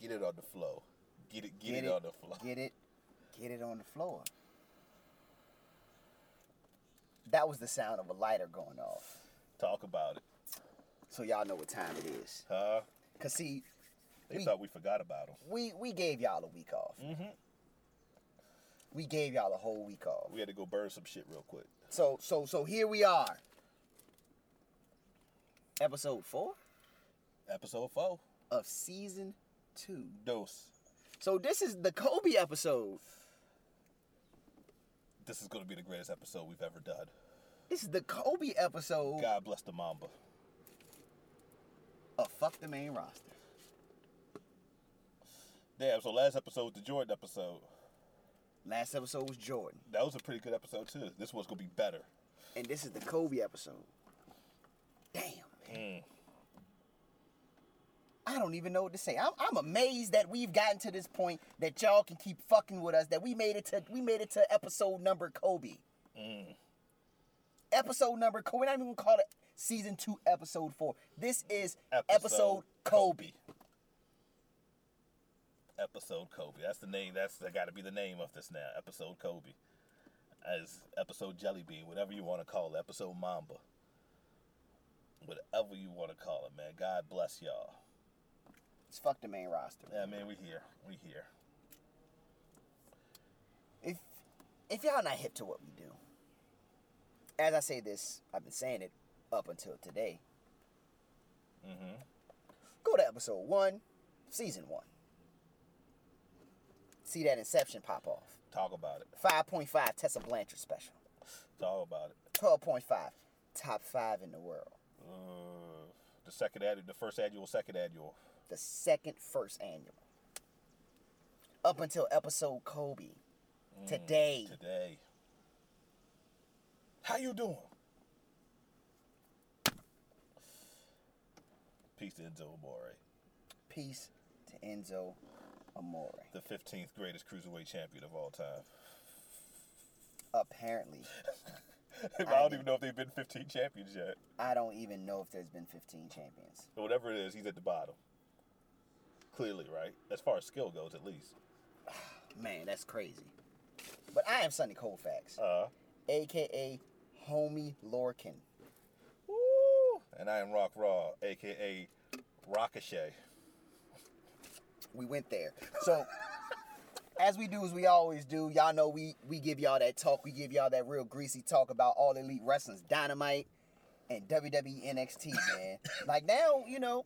Get it on the floor. Get it. Get, Get it, it. on the floor. Get it. Get it on the floor. That was the sound of a lighter going off. Talk about it, So y'all know what time it is. huh? Cause see, They We- thought we forgot about them. we we gave y'all a week off. Mm-hmm. We gave y'all a whole week off. We had to go burn some shit real quick. So so so here we are. Episode four Episode four. of season two. Dose. So this is the Kobe episode. This is gonna be the greatest episode we've ever done. This is the Kobe episode God bless the Mamba. of Fuck the Main Roster. Damn. So last episode was the Jordan episode. Last episode was Jordan, That was a pretty good episode too. This one's gonna be better. and this is the Kobe episode. Damn. Mm. I don't even know what to say. I'm, I'm amazed that we've gotten to this point that y'all can keep fucking with us. That we made it to we made it to episode number Kobe. Mm. Episode number Kobe. We're not even gonna call it season two, episode four. This is episode, Episode Kobe. Episode Kobe. That's the name. That's that got to be the name of this now. Episode Kobe. As episode Jelly Bean, whatever you want to call it. Episode Mamba. Whatever you want to call it, man. God bless y'all. It's fuck the main roster. Yeah, man, we here. We here. If if y'all not hip to what we do, as I say this, I've been saying it up until today. Mm-hmm. Go to episode one, season one. See that Inception pop off. Talk about it. 5.5 Tessa Blanchard special. Talk about it. 12.5 top five in the world. Uh, the second annual, the first annual, second annual. The second first annual. Up until episode Kobe. Mm, today. Today. How you doing? Peace to Enzo Amore, Peace to Enzo Amore. the 15th greatest cruiserweight champion of all time. Apparently, I don't even know if they've been 15 champions yet. I don't even know if there's been 15 champions. Whatever it is, he's at the bottom. Clearly, right? As far as skill goes, at least. Man, that's crazy. But I am Sonny Colfax, Uh, aka Homie Lorcan. woo! And I am Rock Raw, aka Ricochet. We went there. So, as we do as we always do, y'all know we we give y'all that talk. We give y'all that real greasy talk about all elite wrestling's dynamite and WWE NXT, man. like now, you know,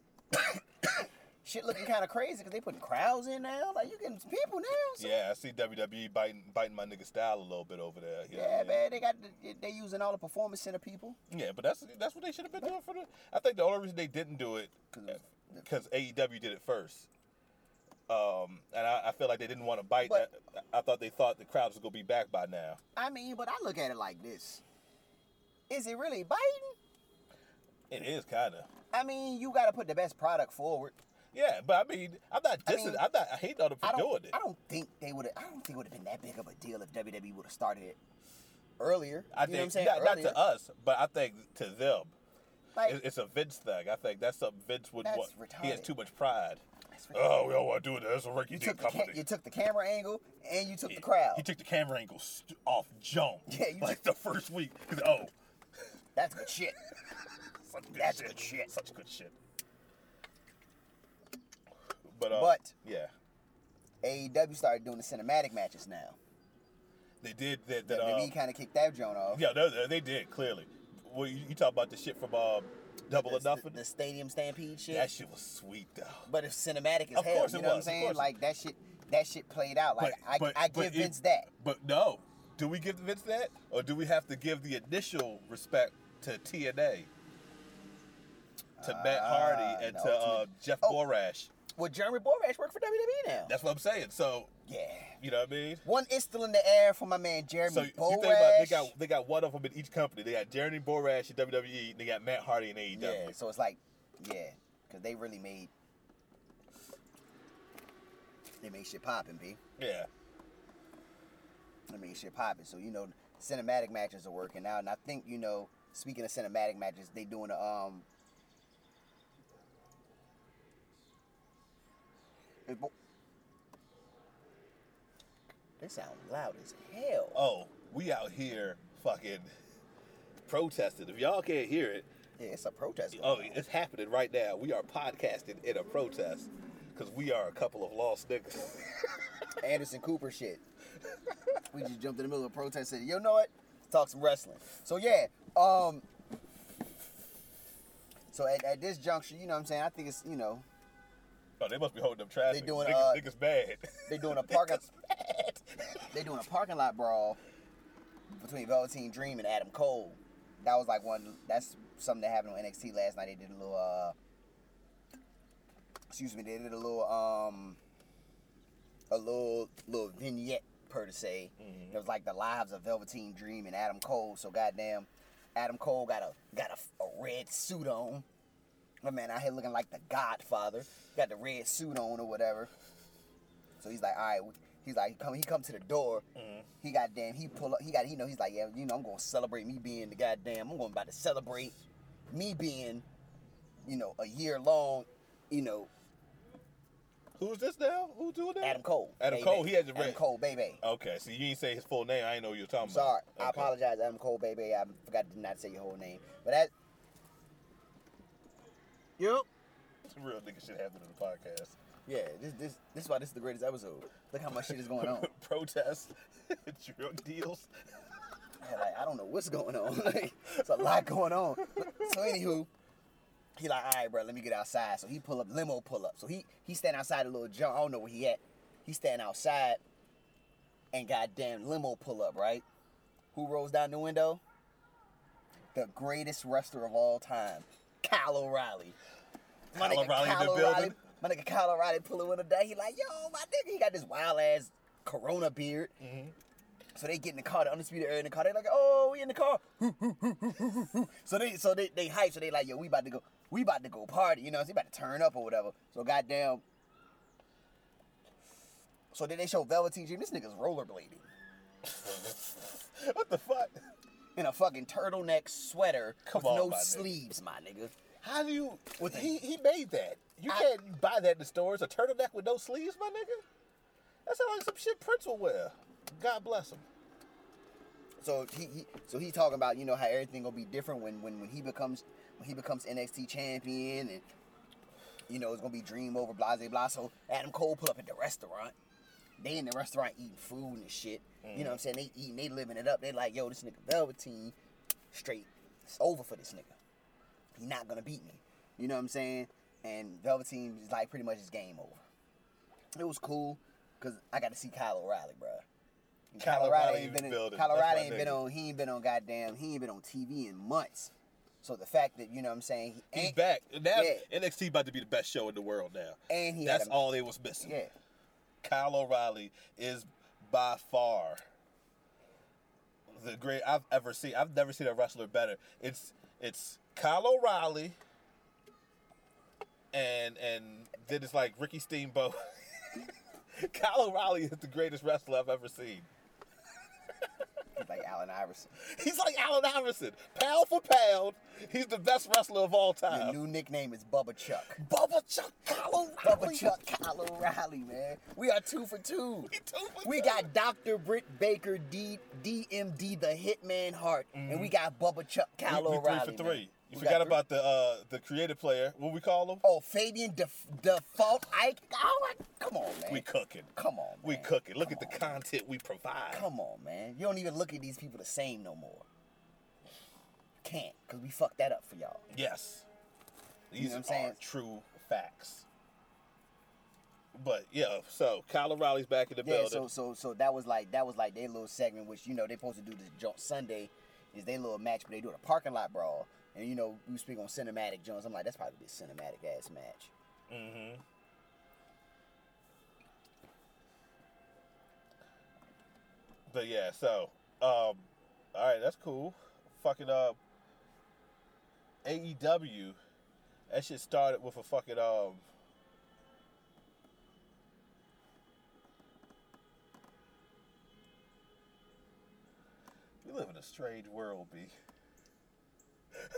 shit looking kind of crazy because they putting crowds in now. Like you getting people now. So, Yeah, I see WWE biting biting my nigga style a little bit over there. you I yeah, mean? man. They got the, they using all the performance center people. Yeah, but that's that's what they should have been doing for the. I think the only reason they didn't do it 'Cause it because AEW did it first. Um, and I, I feel like they didn't want to bite. But- that. I thought they thought the crowds was gonna be back by now. I mean, but I look at it like this: Is it really biting? It is kind of. I mean, you got to put the best product forward. Yeah, but I mean, I'm not I dissing. mean, I am not. I hate for I doing it. I don't think they would. I don't think it would have been that big of a deal if WWE would have started it earlier. I you know what I'm think not, not to us, but I think to them, Like, it- it's a Vince thing. I think that's something Vince would want. He has too much pride. Oh, we don't want to do it. That's a Ricky you D took the ca- company. you took the camera angle and you took He- the crowd. He took the camera angle st- off jump. Yeah, you like took- the first week. Oh, That's good shit. such good That's shit. good shit. Such good shit. But, uh, But- yeah, AEW started doing the cinematic matches now. they did that. that WWE kind of kicked that joint off. yeah, they- they did clearly. Well, you, you talk about the shit from um, Double the, or Nothing. The, the stadium stampede shit. that shit was sweet though. but it's cinematic as Of hell. You it know what I'm was, saying? Like that shit. That shit played out. Like I, I give it- Vince that. But no, do we give Vince that, or do we have to give the initial respect to TNA, to Matt Hardy, and no, to uh, Jeff Oh. Borash? Well, Jeremy Borash work for WWE now. That's what I'm saying. So yeah. you know what I mean. One is still in the air for my man Jeremy So you Borash. think about they got they got one of them in each company. They got Jeremy Borash in WWE. They got Matt Hardy in AEW. yeah, so it's like, yeah, because they really made they made shit popping, b. Yeah. They made shit popping. So you know, cinematic matches are working out, and I think you know, speaking of cinematic matches, they doing a um. They sound loud as hell. Oh, we out here fucking protesting. If y'all can't hear it, Yeah, it's a protest. oh, on. it's happening right now. We are podcasting in a protest because we are a couple of lost niggas. Anderson Cooper shit. we just jumped in the middle of a protest and said, you know what? Let's talk some wrestling. So yeah, um so at, at this juncture, you know what I'm saying, I think it's, you know, oh, they must be holding up traffic. They doing, niggas, uh, niggas bad. they doing a parking they doing a parking lot brawl between Velveteen Dream and Adam Cole. That was like one that's something that happened on NXT last night. They did a little uh excuse me, they did a little um a little little vignette per se. Mhm. It was like the lives of Velveteen Dream and Adam Cole. So goddamn, Adam Cole got a got a, a red suit on. My man out here looking like the Godfather. Got the red suit on or whatever. So he's like, all right. He's like, come he come to the door. Mhm. He goddamn he pull up. He got you know he's like, yeah, you know I'm gonna celebrate me being the goddamn. I'm going about to celebrate me being, you know, a year long, you know, Who's this now? Who's doing that? Adam Cole. Adam baby. Cole, he has the Adam Cole, baby. Okay, so you ain't say his full name. I didn't know what you were talking Sorry, about. I Okay. apologize, Adam Cole, baby. I forgot to not say your whole name. But that. Yep. Some real nigga shit happened in the podcast. Yeah, this this this is why this is the greatest episode. Look how much shit is going on. Protests, drug deals. Yeah, like, I don't know what's going on. like, it's a lot going on. So anywho, he like, all right, bro, let me get outside. So he pull up, limo pull up. So he he stand outside a little jump. I don't know where he at. He stand outside, and goddamn limo pull up, right? Who rolls down the window? The greatest wrestler of all time, Kyle O'Reilly. My Kyle nigga O'Reilly in the Kyle building? O'Reilly, my nigga Kyle O'Reilly pull the window down. He like, yo, my nigga, he got this wild ass Corona beard. Mm-hmm. So they get in the car, the undisputed era in the car. They like, oh, we in the car. so they, so they, they hype. So they like, yo, we about to go, we about to go party. You know, so they about to turn up or whatever. So goddamn. So then they show Velveteen Dream. This nigga's rollerblading what the fuck? In a fucking turtleneck sweater Come with on, no my sleeves, my nigga. How do you? With he he made that. You I- can't buy that in the stores. A turtleneck with no sleeves, my nigga. That sounds like some shit Prince will wear. God bless him. So he, he so he talking about you know how everything gonna be different when when when he becomes when he becomes NXT champion and you know it's gonna be dream over blase blah blah. So Adam Cole pull up at the restaurant. They in the restaurant eating food and shit. You know what I'm mm. saying? They eating, they living it up. They like, yo, this nigga Velveteen, straight, it's over for this nigga. He not gonna beat me. You know what I'm saying? And Velveteen is like pretty much his game over. It was cool because I got to see Kyle O'Reilly, bro. Kyle Kyle O'Reilly ain't in been in. Kyle O'Reilly ain't been on. He ain't been on goddamn. He ain't been on TV in months. So the fact that you know what I'm saying, he, He's back. Now yeah. NXT about to be the best show in the world now. and he That's a, all they was missing. Yeah, Kyle O'Reilly is by far the great I've ever seen. I've never seen a wrestler better. It's it's Kyle O'Reilly and and then it's like Ricky Steamboat. Kyle O'Reilly is the greatest wrestler I've ever seen. he's like Allen Iverson. He's like Allen Iverson, pound for pound. He's the best wrestler of all Your time. new nickname is Bubba Chuck. Bubba Chuck Kyle O'Reilly. Bubba Chuck Kyle O'Reilly, man. We are two for two. He two for We two. got Dr. Britt Baker, D, DMD, the Hitman Hart, and we got Bubba Chuck Kyle we, we O'Reilly. three for man. three. You We forgot three- about the uh the creative player. What we call him? Oh, Fabian Def- Default Ike. Oh, my- come on, man. We cooking. Come on, man. We cooking. Look Come at the on. content we provide. Come on, man. You don't even look at these people the same no more. Can't, because we fucked that up for y'all. Yes. You These know what I'm are saying? true facts. But yeah, so Kyle O'Reilly's back in the Yeah, building. so so so that was like that was like their little segment, which you know they supposed to do this jo- Sunday, is their little match, but they do it a parking lot brawl, and you know we speak on cinematic Jones. I'm like that's probably be a cinematic ass match. mm-hmm. But yeah, so um, all right, that's cool. Fucking uh, AEW, that shit started with a fucking um. We live in a strange world, B.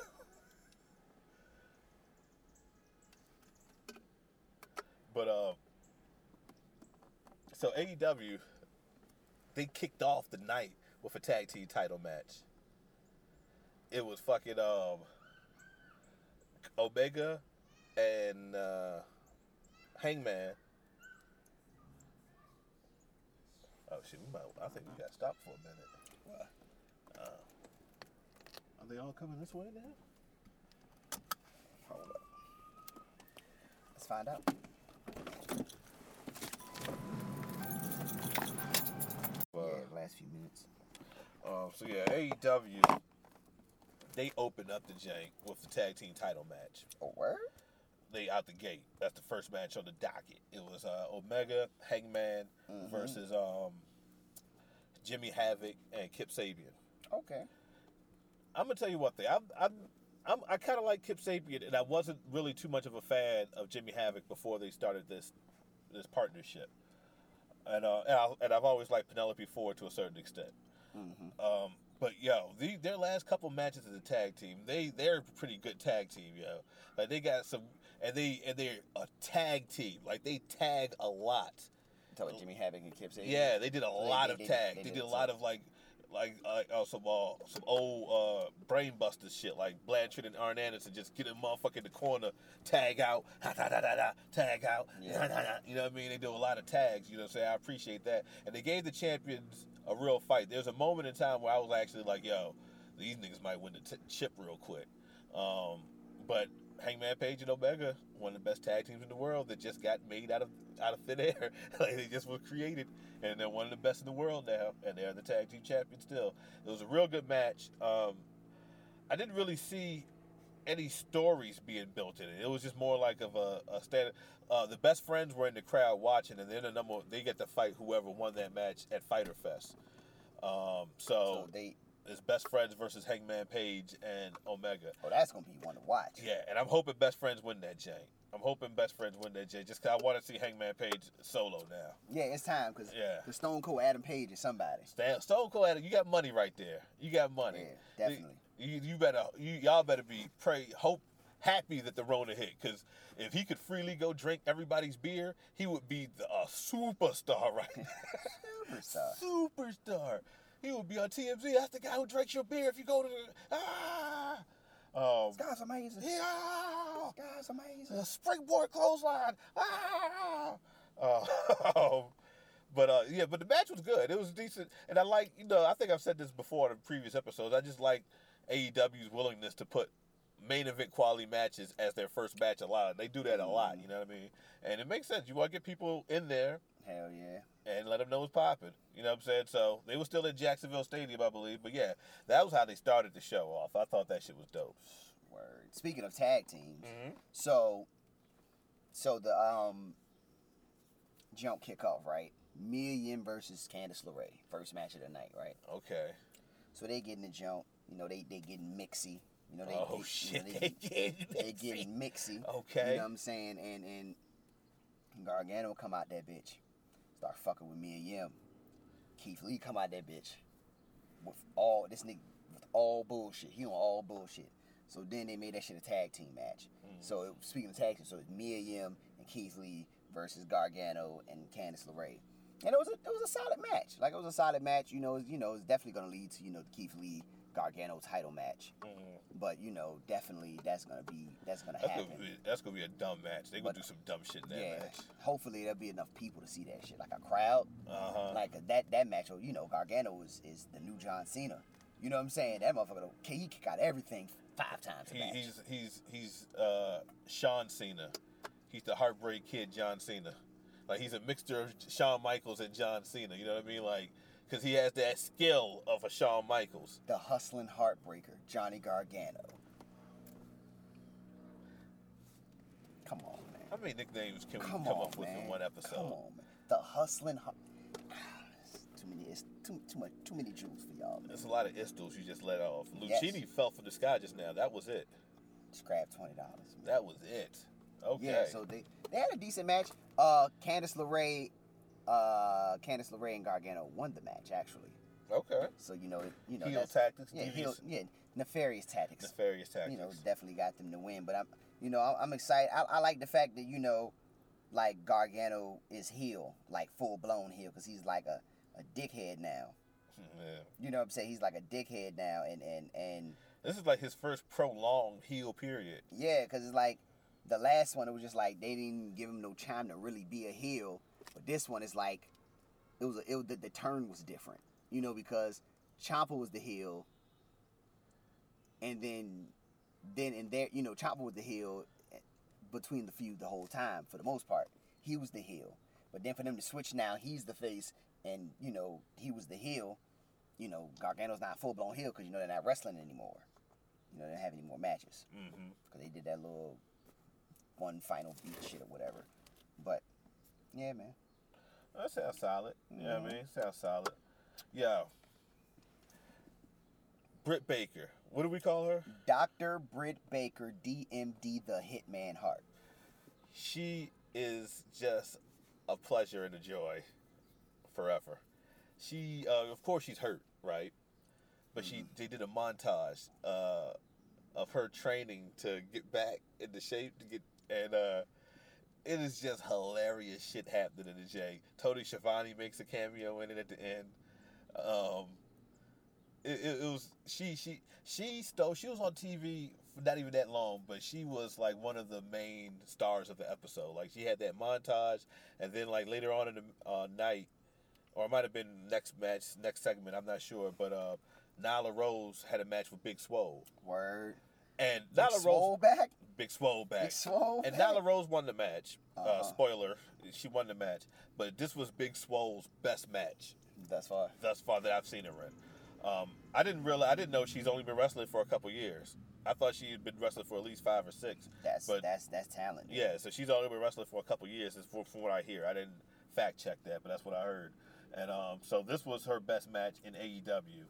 but uh, So AEW, they kicked off the night with a tag team title match. It was fucking um Omega and uh, Hangman. Oh shit, we might. I think we got stopped for a minute. What? Uh, are they all coming this way now? Hold up. Let's find out. Yeah, last few minutes. Um, so yeah, AEW, they opened up the jank with the tag team title match. Oh, word? They out the gate. That's the first match on the docket. It was uh, Omega, Hangman Mhm. versus um, Jimmy Havoc and Kip Sabian. Okay. I'm gonna tell you one thing. I'm, I'm, I'm I kind of like Kip Sabian, and I wasn't really too much of a fan of Jimmy Havoc before they started this this partnership. And uh, and, I, and I've always liked Penelope Ford to a certain extent. Mm-hmm. Um, but yo, the, their last couple matches as a tag team, they they're a pretty good tag team, yo. Like they got some, and they and they're a tag team. Like they tag a lot. Talk about Jimmy Havoc and Kip Sabian. Yeah, they did a So lot they of did- tag. they They, did did a lot of like, like like uh, some uh, some old uh, brainbuster shit, like Blanchard and Arn Anderson, just get a motherfucker in the corner, tag out, ha, da, da, da, da, tag out, Yeah. you know what I mean? They do a lot of tags. You know what I'm saying? I appreciate that, and they gave the champions a real fight. There's a moment in time where I was actually like, yo, these niggas might win the t- chip real quick. Um, but Hangman Page and Omega, one of the best tag teams in the world, that just got made out of out of thin air. like they just were created, and they're one of the best in the world now, and they're the tag team champions still. It was a real good match. Um, I didn't really see any stories being built in it. It was just more like of a, a standard. Uh, the best friends were in the crowd watching, and then the number they get to fight whoever won that match at Fyter Fest. Um, so So they. it's best friends versus Hangman Page and Omega. Oh, that's gonna be one to watch. Yeah, and I'm hoping best friends win that Jay. I'm hoping best friends win that Jay, just 'cause I want to see Hangman Page solo now. Yeah, it's time because Yeah. the Stone Cold Adam Page is somebody. Stone Cold, Adam, you got money right there. You got money. Yeah, definitely. You, you better, you y'all better be pray, hope, happy that the Rona hit, because if he could freely go drink everybody's beer, he would be the, a superstar right now. Superstar. superstar. He would be on TMZ. That's the guy who drinks your beer if you go to the ah. Um, This guy's amazing. yeah. This guy's amazing. a springboard clothesline. Ah! Uh, but uh, yeah, but the match was good. It was decent, and I like you know I think I've said this before in previous episodes. I just like AEW's willingness to put main event quality matches as their first match a lot. They do that a lot. You know what I mean? And it makes sense. You want to get people in there Hell yeah. and let them know it's popping. You know what I'm saying? So they were still at Jacksonville Stadium, I believe. But yeah, that was how they started the show off. I thought that shit was dope. Word. Speaking of tag teams, Mm-hmm. so so the um jump kickoff, right? Mia Yim versus Candice LeRae, first match of the night, right? Okay. So they getting the jump. You know, they they getting mixy. You know, they oh they, you know, they they, getting they mixy. getting mixy. Okay. You know what I'm saying? And and Gargano come out that bitch, start fucking with Mia Yim. Keith Lee come out that bitch with all this nigga with all bullshit. He on all bullshit. So then they made that shit a tag team match. Mm. So it, speaking of tag team, so it's Mia Yim and Keith Lee versus Gargano and Candice LeRae. And it was a it was a solid match. Like it was a solid match. You know, it's, you know, it's definitely gonna lead to you know Keith Lee Gargano title match. Mhm. But you know, definitely that's gonna be that's gonna That's happen. gonna be that's gonna be a dumb match. They gonna But- do some dumb shit in that yeah. match. Hopefully there'll be enough people to see that shit, like a crowd. Uh huh. Like that that match, you know, Gargano is is the new John Cena. You know what I'm saying? That motherfucker, he kick out everything five times a he, he's he's he's uh Sean Cena. He's the heartbreak kid, John Cena. Like he's a mixture of Shawn Michaels and John Cena. You know what I mean? Like because he has that skill of a Shawn Michaels. the hustling heartbreaker, Johnny Gargano. Come on, man. How many nicknames can we Come come on, up with man. in one episode? Come on, man. The hustling. Hu- too many. It's too too much. Too many jewels for y'all. Man. There's a lot of istos you just let off. Yes. Lucchini fell from the sky just now. That was it. Just grab twenty dollars. That was it. Okay. Yeah. So they they had a decent match. Uh, Candice LeRae, uh, Candice LeRae and Gargano won the match actually. okay. So you know, you know, Heel tactics, yeah, heel, yeah, nefarious tactics. nefarious tactics. you know, definitely got them to win. But I'm, you know, I'm, I'm excited. I, I like the fact that you know, like Gargano is heel, like full blown heel, because he's like a, a dickhead now. Yeah. You know what I'm saying? He's like a dickhead now, and and and This is like his first prolonged heel period. yeah, because it's like the last one, it was just like they didn't give him no time to really be a heel, but this one is like it was a, it the, the turn was different, you know, because Ciampa was the heel, and then then in there, you know, Ciampa was the heel eh, between the feud the whole time for the most part. He was the heel, but then for them to switch now, he's the face, and you know he was the heel. You know, Gargano's not full blown heel because you know they're not wrestling anymore. You know they don't have any more matches Mm-hmm. because they did that little one final beat shit or whatever. But yeah, man. That sounds solid. You know what Mhm. I mean? Sounds solid. Yo. Britt Baker. What do we call her? Dr. Britt Baker, DMD, the Hitman Hart. She is just a pleasure and a joy forever. She, uh, of course, she's hurt, right? But she, they did a montage uh, of her training to get back into shape to get, and uh, it is just hilarious shit happening in the J. Tony Schiavone makes a cameo in it at the end. Um, it, it, it was she she she stole she was on TV for not even that long, but she was like one of the main stars of the episode. Like she had that montage, and then like later on in the uh, night, or it might have been next match, next segment, I'm not sure, but uh, Nyla Rose had a match with Big Swole, Word. And Big Nyla Rose back? Big Swole back. Big Swole And back? Nyla Rose won the match. uh Uh-huh. spoiler, she won the match. But this was Big Swole's best match Thus far. thus far that I've seen her in. Um, I didn't realize I didn't know she's only been wrestling for a couple years. I thought she had been wrestling for at least five or six. That's But- that's that's talent. dude. Yeah, so she's only been wrestling for a couple years, is from, from what I hear. I didn't fact check that, but that's what I heard. And um, so this was her best match in AEW.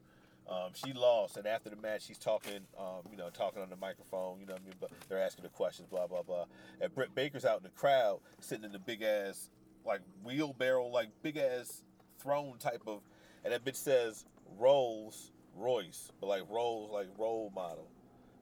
Um, she lost, and after the match, she's talking, um, you know, talking on the microphone. You know what I mean? But they're asking the questions, blah blah blah. And Britt Baker's out in the crowd, sitting in the big ass, like wheelbarrow, like big ass throne type of, and that bitch says Rolls Royce, but like Rolls like role model.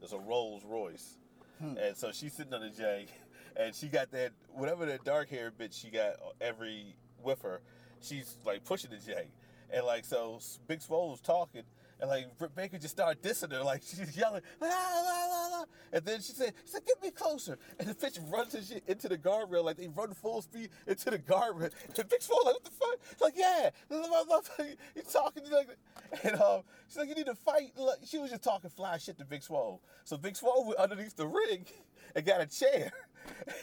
It's a Rolls Royce. Hmm. And so she's sitting on the J, and she got that whatever that dark hair bitch she got every with her. She's like pushing the J, and like so Big Swole was talking, and like Britt Baker just started dissing her, like she's yelling, la la la la, and then she said, she said, get me closer, and the bitch runs and shit into the guardrail, like they run full speed into the guardrail, and Big Swole like what the fuck? She's like yeah, you talking to like, and um, she's like you need to fight. She was just talking fly shit to Big Swole, so Big Swole went underneath the ring and got a chair.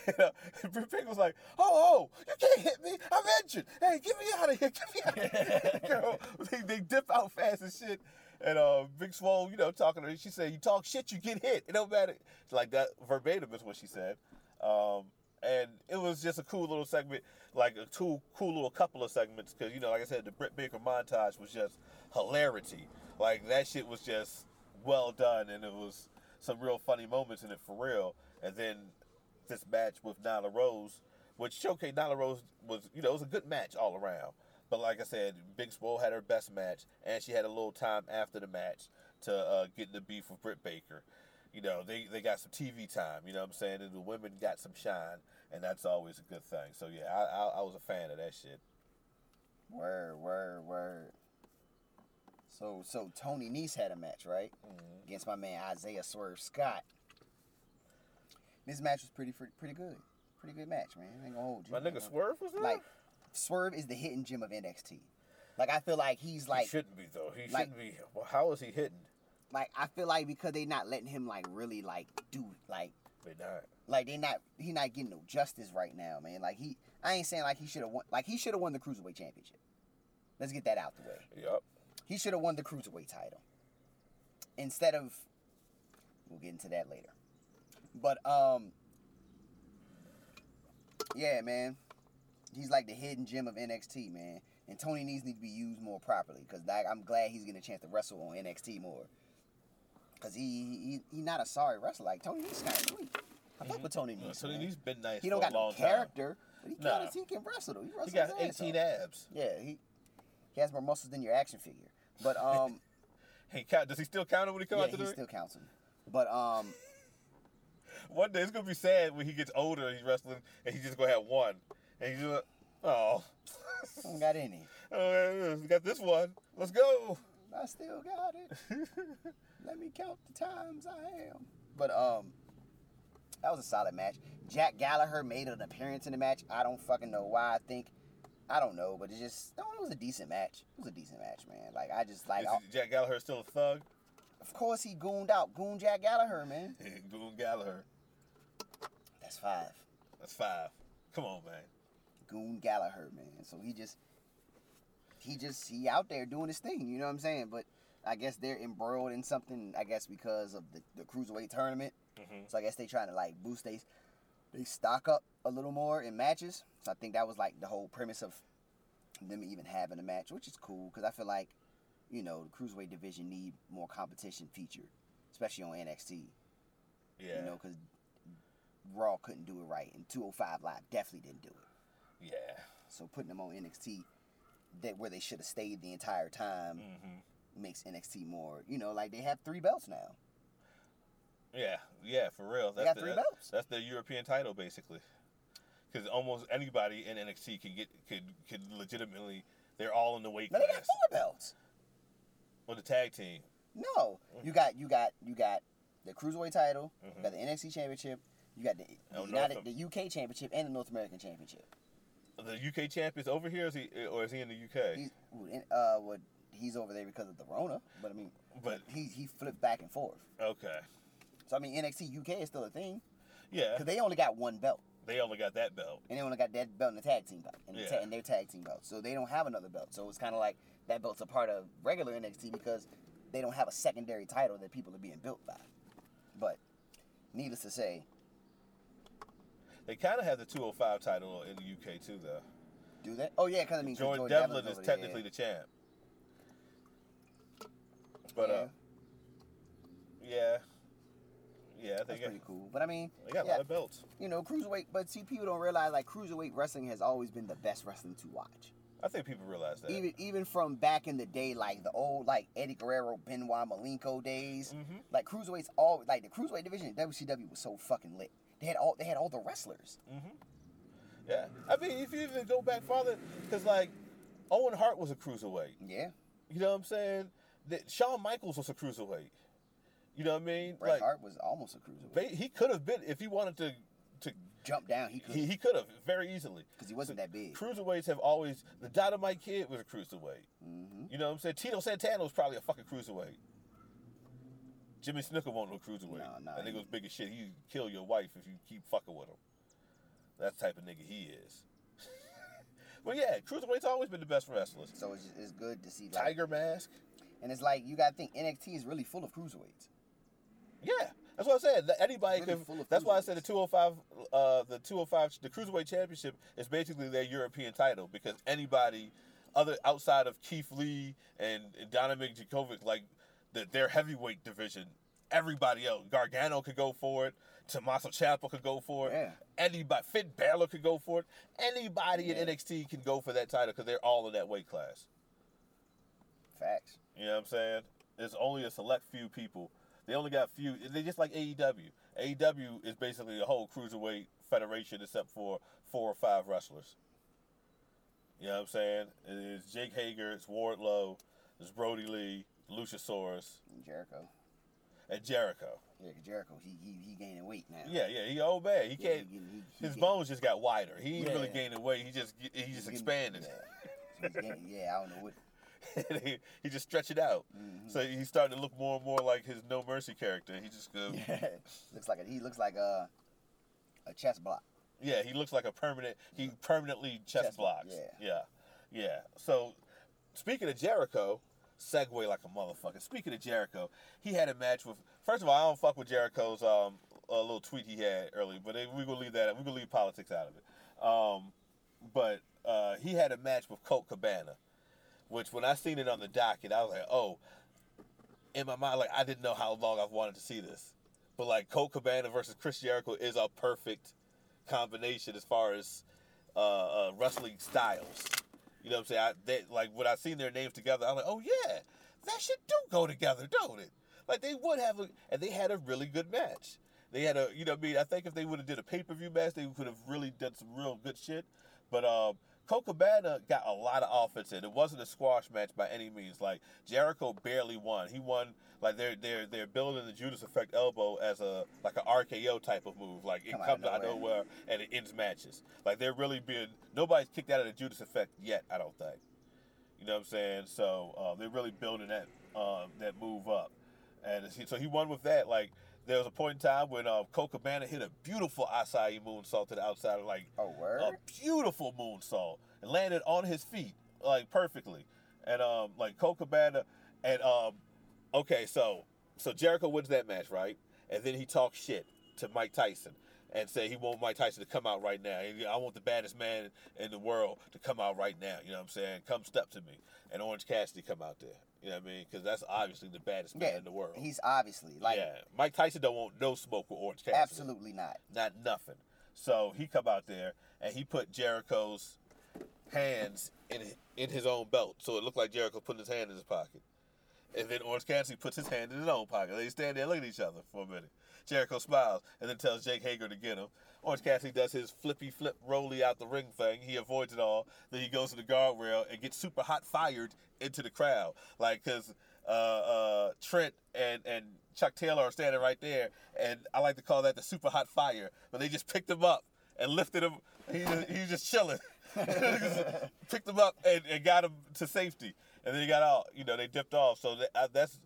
And, uh, Britt Baker was like, "Oh, oh, you can't hit me! I'm injured. Hey, get me out of here! Get me out of here!" Girl, they, they dip out fast as shit. And uh, Big Swole, you know, talking to her, she said, "You talk shit, you get hit. It don't matter." It's Like that verbatim is what she said. Um, and it was just a cool little segment, like a two cool little couple of segments, because you know, like I said, the Britt Baker montage was just hilarity. Like that shit was just well done, and it was some real funny moments in it for real. And then this match with Nyla Rose, which showcased Nyla Rose was, you know, it was a good match all around. But like I said, Big Swole had her best match, and she had a little time after the match to uh, get in the beef with Britt Baker. You know, they, they got some TV time, you know what I'm saying? And the women got some shine, and that's always a good thing. So yeah, I, I, I was a fan of that shit. Word, word, word. So so Tony Nese had a match, right? Mm-hmm. Against my man Isaiah Swerve Scott. This match was pretty pretty, pretty good. Pretty good match, man. I ain't gonna hold you. My nigga Swerve was there? Like Swerve is the hidden gem of NXT. Like I feel like he's like he shouldn't be, though. He like- shouldn't be. Well, how is he hitting? like I feel like because they're not letting him like really like do like They not. like they not he not getting no justice right now, man. Like he I ain't saying like he should have won like he should have won the cruiserweight championship. Let's get that out the way. Yup. He should have won the cruiserweight title. Instead of we'll get into that later. But um yeah, man. He's like the hidden gem of NXT, man. And Tony Nese need to be used more properly because I'm glad he's getting a chance to wrestle on NXT more. Cause he he he not a sorry wrestler. Like Tony Nese kind of sweet. I fuck with Tony Uh, Nese. so man. he's been nice he for don't got no time. character, but he, Nah. can, he can wrestle though. He, He wrestles got his ass 18 off. abs. Yeah, he he has more muscles than your action figure. But um, He count, does he still count him when he come yeah, out to the ring? still counts him. But um, one day it's gonna be sad when he gets older and he's wrestling and he's just gonna have one. And he's just oh I don't got any. uh, we got this one. Let's go. I still got it. Let me count the times I am. But um, that was a solid match. Jack Gallagher made an appearance in the match. I don't fucking know why. I think I don't know, but it just no, it was a decent match. It was a decent match, man. Like I just like, Is Jack Gallagher still a thug? of course he gooned out, goon Jack Gallagher, man. Goon Gallagher. That's five. That's five. Come on, man. Goon Gallagher, man. So he just he just he out there doing his thing, you know what I'm saying? But I guess they're embroiled in something, I guess because of the, the cruiserweight tournament. Mhm. So I guess they trying to like boost they they stock up a little more in matches. So I think that was like the whole premise of them even having a match, which is cool because I feel like you know the cruiserweight division need more competition featured, especially on NXT. Yeah. You know because Raw couldn't do it right, and 205 Live definitely didn't do it. Yeah. So putting them on NXT, that where they should have stayed the entire time, hmm makes NXT more. You know, like they have three belts now. Yeah. Yeah. For real. They got the, that- belts. That's their European title, basically. Because almost anybody in NXT could get could could legitimately. They're all in the weight No, they got four belts. With the tag team. No, you got you got you got the cruiserweight title, you Mhm. got the NXT championship, you got the, the Oh, United, North- the UK championship, and the North American championship. The UK champ is over here, or is he, or is he in the UK? He's uh, what he's over there because of the Rona, but I mean, But he he flipped back and forth. okay, So I mean, NXT UK is still a thing yeah, because they only got one belt, they only got that belt. and they only got that belt in the tag team belt, and, the ta- and their tag team belt. So they don't have another belt. So it's kind of like that belt's a part of regular NXT because they don't have a secondary title that people are being built by. But needless to say, They kind of have the 205 title in the UK too, though. do that. Oh yeah, because I mean, Jordan, Jordan Devlin Devlin's is over technically yeah. the champ. But Yeah. uh, yeah, yeah, they That's got pretty cool. But I mean, they got a lot of belts. you know, cruiserweight. But see, people don't realize like cruiserweight wrestling has always been the best wrestling to watch. I think people realize that. Even even from back in the day, like the old like Eddie Guerrero, Benoit Malenko days. hmm Like cruiserweights, all like the cruiserweight division in WCW was so fucking lit. They had all they had all the wrestlers. hmm Yeah, I mean, if you even go back farther, because like Owen Hart was a cruiserweight. Yeah, You know what I'm saying? That Shawn Michaels was a cruiserweight. You know what I mean? Bret like Hart was almost a cruiserweight. he could have been if he wanted to. To Jump down, he could he, he could have very easily. because he wasn't that big. Cruiserweights have always the Dynamite Kid was a cruiserweight. hmm You know what I'm saying? Tito Santana was probably a fucking cruiserweight. Jimmy Snuka won't no cruiserweight. No, no, that nigga he- was big as shit. He'd kill your wife if you keep fucking with him. That's the type of nigga he is. but yeah, cruiserweight's always been the best wrestlers. So it's just, it's good to see like, Tiger Mask. and it's like you gotta think NXT is really full of cruiserweights. Yeah, that's what I said. Anybody Really can. full of That's why I said the 205, uh, the 205, the cruiserweight championship is basically their European title because anybody other outside of Keith Lee and, and Dominik Dijakovic, like the, their heavyweight division, everybody else, Gargano could go for it. Tommaso Ciampa could go for it. Yeah. Anybody, Finn Balor could go for it. Anybody Yeah. in NXT can go for that title because they're all in that weight class. Facts. You know what I'm saying? There's only a select few people. They only got few. They just like AEW. AEW is basically a whole cruiserweight federation except for four or five wrestlers. You know what I'm saying? It's Jake Hager, it's Wardlow, it's Brodie Lee, Luchasaurus, And Jericho. At Jericho. Yeah, Jericho, he, he he gaining weight now. Yeah, yeah, he old man. He Yeah, can't. he- he- he His bones just got wider. He ain't really Yeah. gaining weight. He just he just expanded. Yeah. So gaining- yeah, I don't know what. he, he just stretched it out. Mhm. So he started to look more and more like his No Mercy character. He just goes. Yeah, looks like a, he looks like a a chest block. Yeah, he looks like a permanent. He permanently chest, Chest blocks. Yeah. yeah, yeah. So, speaking of Jericho, segue like a motherfucker. Speaking of Jericho, he had a match with. First of all, I don't fuck with Jericho's um a little tweet he had earlier, but we gonna leave that. We gonna leave politics out of it. Um, but uh, he had a match with Colt Cabana, which when I seen it on the docket, I was like, oh. In my mind, like I didn't know how long I've wanted to see this, but like Colt Cabana versus Chris Jericho is a perfect combination as far as uh, uh, wrestling styles. You know what I'm saying? I, they, like when I seen their names together, I'm like, oh yeah, that shit do go together, don't it? Like they would have, a, and they had a really good match. They had a, you know, what I mean, I think if they would have did a pay per view match, they could have really done some real good shit. But um, Colt Cabana got a lot of offense in. It wasn't a squash match by any means. Like Jericho barely won. He won like they're they're they're building the Judas Effect elbow as a like an RKO type of move. Like it Come out comes out of nowhere. nowhere and it ends matches. Like they're really being nobody's kicked out of the Judas Effect yet. I don't think. You know what I'm saying? So um, they're really building that um, that move up, and so he won with that. Like there was a point in time when um, Colt Cabana hit a beautiful Asai moonsault to the outside, of like Oh, word? a beautiful moonsault, and landed on his feet like perfectly, and um like Colt Cabana, and um okay so so Jericho wins that match right, and then he talks shit to Mike Tyson. And say he want Mike Tyson to come out right now. I want the baddest man in the world to come out right now. You know what I'm saying? Come step to me. And Orange Cassidy come out there. You know what I mean? Because that's obviously the baddest man yeah, in the world. he's obviously like yeah, Mike Tyson don't want no smoke with Orange Cassidy. absolutely not. Not nothing. So he come out there and he put Jericho's hands in in his own belt, so it looked like Jericho putting his hand in his pocket. And then Orange Cassidy puts his hand in his own pocket. They stand there, look at each other for a minute. Jericho smiles and then tells Jake Hager to get him. Orange Cassidy does his flippy flip rolly out the ring thing. He avoids it all. Then he goes to the guardrail and gets super hot fired into the crowd. Like, because uh, uh, Trent and, and Chuck Taylor are standing right there. And I like to call that the super hot fire. But they just picked him up and lifted him. He, he was just chilling. picked him up and, and got him to safety. And then he got out. You know, they dipped off. So that, uh, that's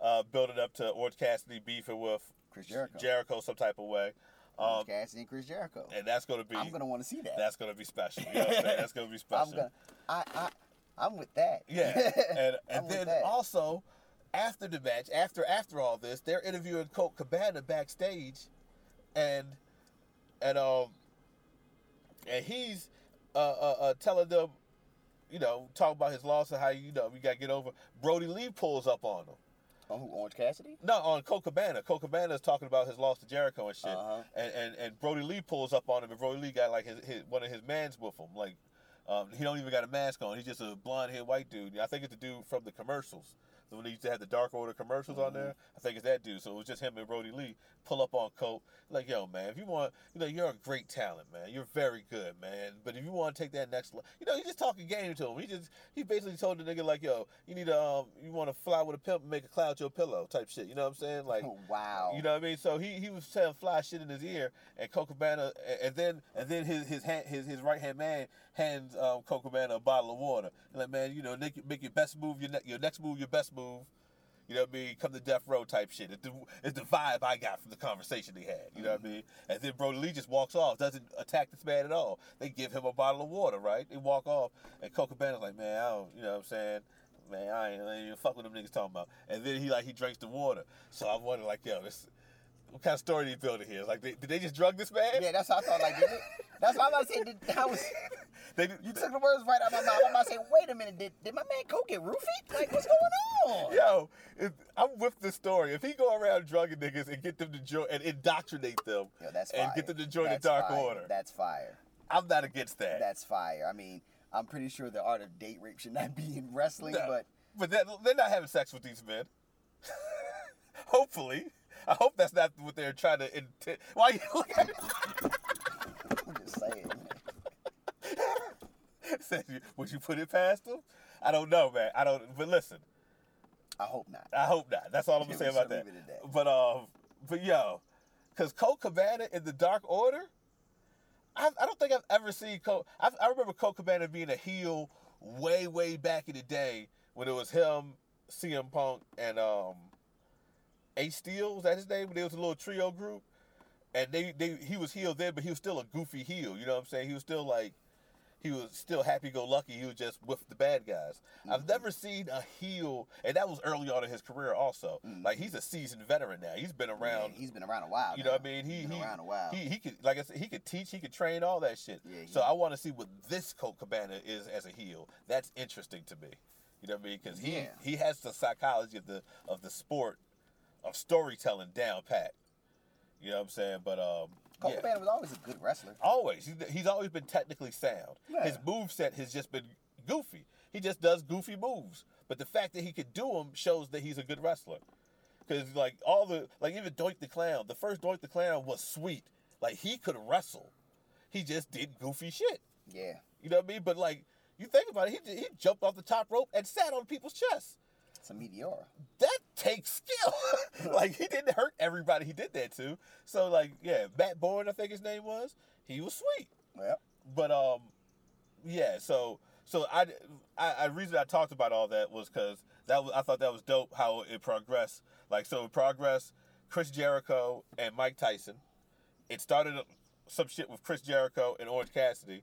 uh, building up to Orange Cassidy beefing with Chris Jericho. Jericho some type of way. Um, Orange Cassidy and Chris Jericho. and that's gonna be I'm gonna want to see that. that's gonna be special. You know? That's gonna be special. I'm gonna. I I I'm with that. Yeah, and and then also after the match, after after all this, they're interviewing Colt Cabana backstage, and and um and he's uh, uh, uh telling them, you know, talk about his loss and how you know we gotta get over. Brodie Lee pulls up on him. On who? Orange Cassidy? No, on Colt Cabana. Colt Cabana is talking about his loss to Jericho and shit. Uh-huh. And, and and Brodie Lee pulls up on him, and Brodie Lee got like his, his one of his mans with him. Like, um, he don't even got a mask on. He's just a blonde haired white dude. I think it's the dude from the commercials. When they used to have the Dark Order commercials on there, I think it's that dude. So it was just him and Brodie Lee pull up on Colt. Like, yo, man, if you want, you know, you're a great talent, man. You're very good, man. But if you want to take that next, le- you know, he just talking game to him. He just, he basically told the nigga like, yo, you need to, um, you want to fly with a pimp and make a cloud your pillow type shit. You know what I'm saying? Like, wow. you know what I mean? So he, he was saying fly shit in his ear, and Colt Cabana, and then and then his his hand, his his right hand man hands um, Colt Cabana a bottle of water. And like, man, you know, make, make your best move, your ne- your next move, your best move. You know what I mean? Come to death row type shit. It's the, it's the vibe I got from the conversation they had. You know what I mean? Mm-hmm. And then Brodie Lee just walks off, doesn't attack this man at all. They give him a bottle of water, right? They walk off, and Colt Cabana's like, man, I don't, you know what I'm saying? Man, I ain't, I ain't even fuck with them niggas talking about. And then he like he drinks the water. So I'm wondering like, yo, this what kind of story they building here? Like, they, did they just drug this man? Yeah, that's how I thought. Like, did it? That's what I'm about to say. Did, I was. They, You took the words right out of my mouth. I'm about to say, wait a minute. Did, did my man Coke get roofied? Like, what's going on? Yo, if, I'm with the story. If he go around drugging niggas and get them to join and indoctrinate them Yo, that's and get them to join That's the Dark fire. Order, That's fire. I'm not against that. That's fire. I mean, I'm pretty sure the art of date rape should not be in wrestling, No. but But they're, they're not having sex with these men. Hopefully. I hope that's not what they're trying to intend. Why you I'm just saying. Would you put it past them? I don't know, man. I don't. But listen, I hope not. I hope not. That's all I'm gonna say about that. leave it at that. But um, but yo, cause Colt Cabana in the Dark Order, I, I don't think I've ever seen Colt. I, I remember Colt Cabana being a heel way way back in the day when it was him, CM Punk, and um, Ace Steel was that his name? When there was a little trio group, and they they he was heel then, but he was still a goofy heel. You know what I'm saying? He was still like. He was still happy-go-lucky. He was just with the bad guys. I've never seen a heel, and that was early on in his career. Also, like he's a seasoned veteran now. He's been around. Yeah, he's been around a while. you know what I mean? He He's been he, around a while. He, he could, like I said, he could teach, he could train, all that shit. Yeah, so I want to see what this Colt Cabana is as a heel. That's interesting to me. You know what I mean? Because he Yeah. he has the psychology of the of the sport of storytelling down pat. You know what I'm saying? But um, Colt yeah. Cabana was always a good wrestler. Always. He's, he's always been technically sound. Yeah. His move set has just been goofy. He just does goofy moves. But the fact that he could do them shows that he's a good wrestler. because like all the like even Doink the Clown, the first Doink the Clown was sweet. Like he could wrestle, he just did goofy shit. Yeah. You know what I mean? But like you think about it, he he jumped off the top rope and sat on people's chests. It's a meteora. That takes skill. like he didn't hurt everybody he did that to. So like yeah, Matt Borne, I think his name was. He was sweet. Well, But um, yeah. So so I, I, I reason I talked about all that was because that was I thought that was dope how it progressed. Like so, it progressed. Chris Jericho and Mike Tyson. It started some shit with Chris Jericho and Orange Cassidy,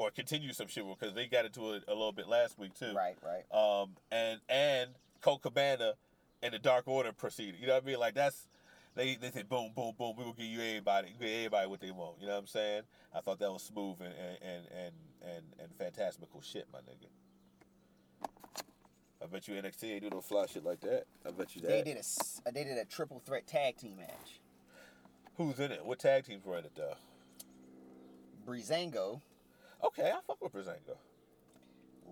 or continued some shit because they got into it a little bit last week too. right, right. Um, and and Colt Cabana and the Dark Order proceeded. You know what I mean? Like that's they they said boom boom boom. We will give you everybody, give everybody what they want. You know what I'm saying? I thought that was smooth and and and and and, fantastical shit, my nigga. I bet you NXT ain't do no fly shit like that. I bet you that. They did a uh, they did a triple threat tag team match. Who's in it? What tag teams were in it though? Breezango, Okay, I fuck with Brazango.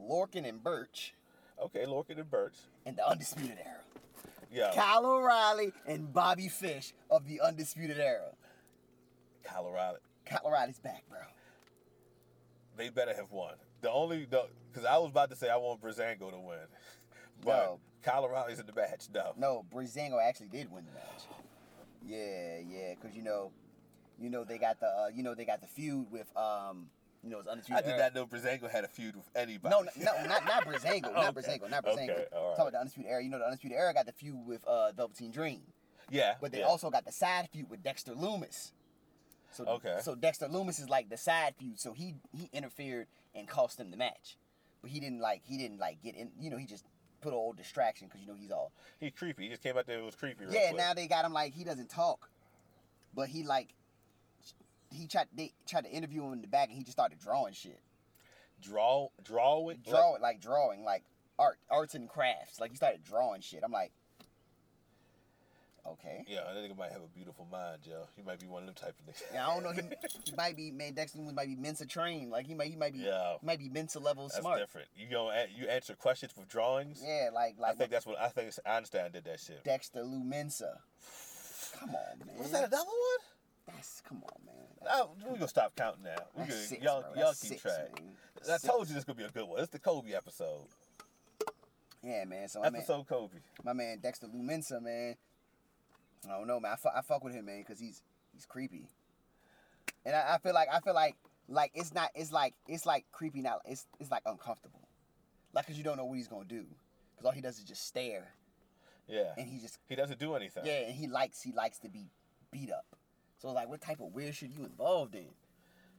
Lorcan and Burch, Okay, Lorcan and Burch. and the Undisputed Era. Yeah, Kyle O'Reilly and Bobby Fish of the Undisputed Era. Colorado. Kyle O'Reilly's back, bro. They better have won. The only because I was about to say I want Brazango to win, but No. Colorado's in the match. No. No, Breezango actually did win the match. Yeah, yeah, because you know, you know they got the uh, you know they got the feud with um you know it's I did Era. not know Brazango had a feud with anybody. No, no, no, not not Breezango, not Okay. Breezango, not Breezango. Okay, all right. Talking about the Undisputed Era. You know the Undisputed Era got the feud with uh Velveteen Dream. yeah, But they yeah. also got the side feud with Dexter Lumis. So, Okay. So Dexter Lumis is like the side feud. So he he interfered and cost them the match, but he didn't like he didn't like get in. You know he just put a old distraction because you know he's all. He's creepy. He just came out there. It was creepy. Yeah. quick. Now they got him like he doesn't talk, but he like he tried they tried to interview him in the back and he just started drawing shit. draw, draw it, Draw Like, it like drawing like art arts and crafts. Like he started drawing shit. I'm like. Okay. yeah, that nigga might have a beautiful mind, Joe. He might be one of them type of niggas. Yeah, I don't know. He, he might be man. Dexter Lumis might be Mensa trained. Like he might he might be Yeah. he might be Mensa level That's smart. different. You go, you answer questions with drawings. Yeah, like like. I think that's what I think. Einstein did that shit. Dexter Lou Mensa. Come on, man. Was that another one? That's come on, man. Oh, we gonna stop counting now. We That's gonna, six, y'all, bro. y'all keep six, track. I told you this is gonna be a good one. It's the Kobe episode. Yeah, man. So my man, Episode Kobe. my man Dexter Lou Mensa, man. I don't know, man. I, fu- I fuck with him, man, because he's he's creepy. And I, I feel like I feel like like it's not it's like it's like creepy now. It's it's like uncomfortable, like because you don't know what he's gonna do. Because all he does is just stare, Yeah. and he just He doesn't do anything. Yeah, and he likes he likes to be beat up. So like, what type of weird shit you involved in?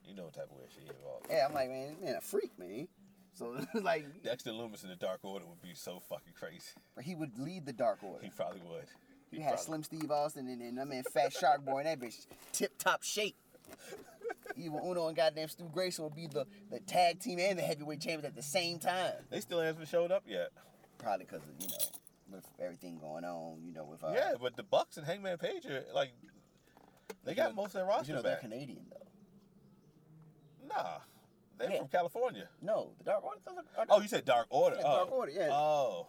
You know what type of weird shit he involved. Yeah, I'm like, man, man, a freak, man. So like, Dexter Lumis in the Dark Order would be so fucking crazy. But he would lead the Dark Order. He probably would. He You had probably- Slim Steve Austin and then I mean Fat Shark Boy and that bitch tip top shape. Evil Uno and goddamn Stu Grayson will be the, the tag team and the heavyweight champions at the same time. They still haven't showed up yet. Probably because of you know with everything going on, you know with uh, yeah, but the Bucks and Hangman Page are like, they got most of their roster you know they're. Canadian though. Nah, they're Yeah. from California. No, the Dark Order. Are, are, Oh, you said Dark Order. Yeah, oh. Dark Order, yeah. Oh,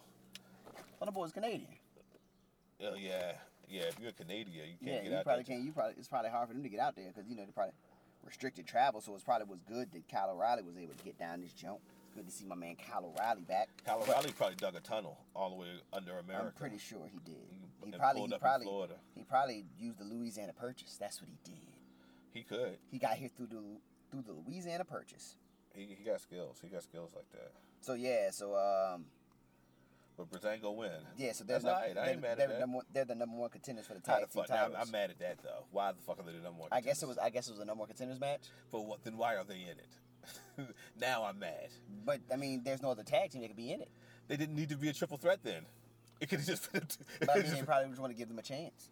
Thunderbolt's Canadian. oh yeah, yeah. If you're a Canadian, you can't get out there. Yeah, get you out probably can't. You probably it's probably hard for them to get out there because you know they probably restricted travel. So it's probably was good that Kyle O'Reilly was able to get down this jump. It's good to see my man Kyle O'Reilly back. Kyle O'Reilly probably dug a tunnel all the way under America. I'm pretty sure he did. He- probably he probably Florida. he probably used the Louisiana Purchase. That's what he did. He could. He got here through the through the Louisiana Purchase. He, he got skills. He got skills like that. So yeah, so um But Brazango win. yeah, so they're, That's num- all right. I they're, ain't mad they're at the that. number one, they're the number one contenders for the How tag the team fuck? Now, I'm, mad at that though. Why the fuck are they the number one? I guess it was contenders? I guess it was a number one contenders match. But what? Then why are they in it? now I'm mad. But I mean, there's no other tag team that could be in it. They didn't need to be a triple threat then. It could have just been. A, But I mean, probably just want to give them a chance.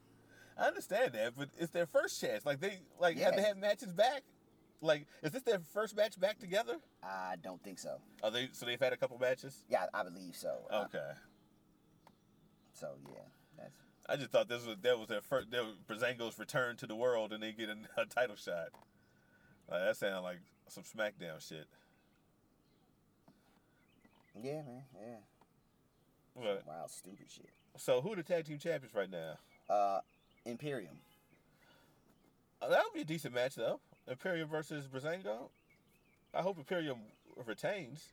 I understand that, but it's their first chance. Like they like have they Yeah. had matches back? Like is this their first match back together? I don't think so. Are they? So they've had a couple matches. Yeah, I believe so. Uh, Okay. so yeah, that's I just thought this was that was their first. Their Brazango's return to the world, and they get a, a title shot. Like, that sounds like some SmackDown shit. yeah, man, yeah. Right. Wild, stupid shit. So who are the tag team champions right now? Uh, Imperium. Uh, that would be a decent match though. Imperium versus Brazango. I hope Imperium retains.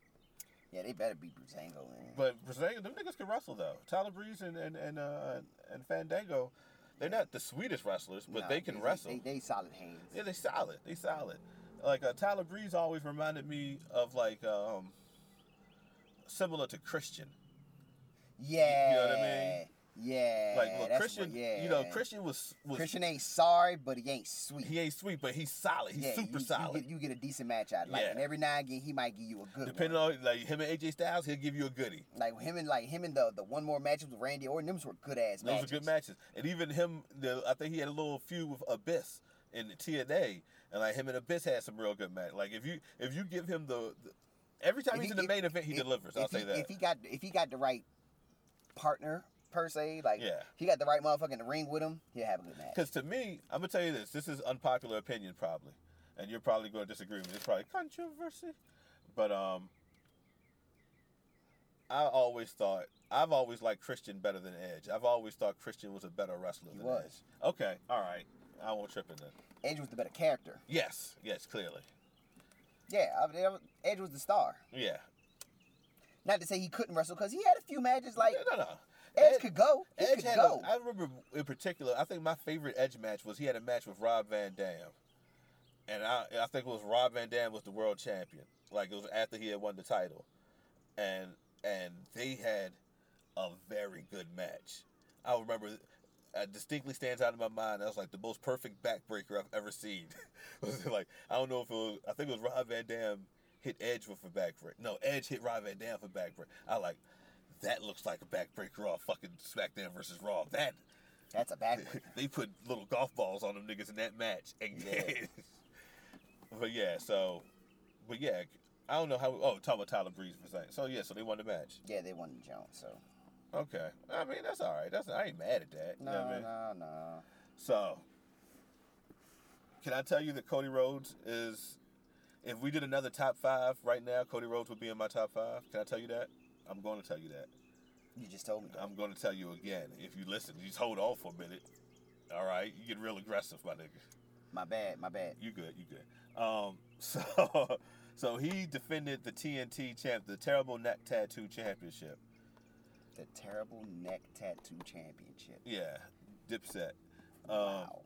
Yeah, they better beat Brazango, man. But Brazango, them niggas can wrestle though. Tyler Breeze and and and, uh, and Fandango, they're not the sweetest wrestlers, but Nah, they can wrestle. They, they solid hands. yeah, they solid. They solid. Like uh, Tyler Breeze always reminded me of like um, similar to Christian. Yeah. You know what I mean? Yeah. Like look, Christian, what- yeah. you know, Christian was was Christian ain't sorry, but he ain't sweet. he ain't sweet, but he's solid. He's yeah, super you, solid. You get, you get a decent match out. Like, Yeah. and every now and again, he might give you a good Depending one. on like him and AJ Styles, he'll give you a goodie. Like him and like him and the the one more matches with Randy Orton, them were good ass Those were good matches. And even him, the, I think he had a little feud with Abyss in the TNA, and like him and Abyss had some real good match. Like if you if you give him the, the every time If he's he- in the if- main event, he if- delivers. I'll say he, that. If he got if he got the right partner per se, like Yeah. he got the right motherfucker in the ring with him, he'll have a good match. Because to me, I'm gonna tell you this. This is unpopular opinion, probably, and you're probably going to disagree with me. It's probably controversy, but um, I always thought I've always liked Christian better than Edge. I've always thought Christian was a better wrestler He than was. Edge. Okay, all right, I won't trip in then. Edge was the better character. Yes, yes, clearly, Yeah, I mean, Edge was the star. yeah. Not to say he couldn't wrestle, because he had a few matches like no, no. Edge could go. He Edge could had go. A, I remember in particular. I think my favorite Edge match was he had a match with Rob Van Dam, and I I think it was Rob Van Dam was the world champion. Like it was after he had won the title, and and they had a very good match. I remember. It distinctly stands out in my mind. That was like the most perfect backbreaker I've ever seen. was like I don't know if it was. I think it was Rob Van Dam hit Edge with a backbreaker. No, Edge hit Rob Van Dam for backbreaker. I like that looks like a backbreaker off fucking SmackDown versus Raw. That That's a backbreaker. they put little golf balls on them niggas in that match. And Yeah. but yeah, so but yeah, I don't know how. Oh, talking about Tyler Breeze for a second. So yeah, so they won the match. yeah, they won the Jones, so Okay, I mean that's all right. That's I ain't mad at that. You no, know I mean? no, no. So, can I tell you that Cody Rhodes is, if we did another top five right now, Cody Rhodes would be in my top five. Can I tell you that? I'm going to tell you that. You just told me. That. I'm going to tell you again. If you listen, you just hold on for a minute. All right, you get real aggressive, my nigga. My bad, my bad. You good? You good? Um, so, so he defended the TNT champ, the terrible neck tattoo championship. The terrible neck tattoo championship. Yeah, Dipset. Um, wow.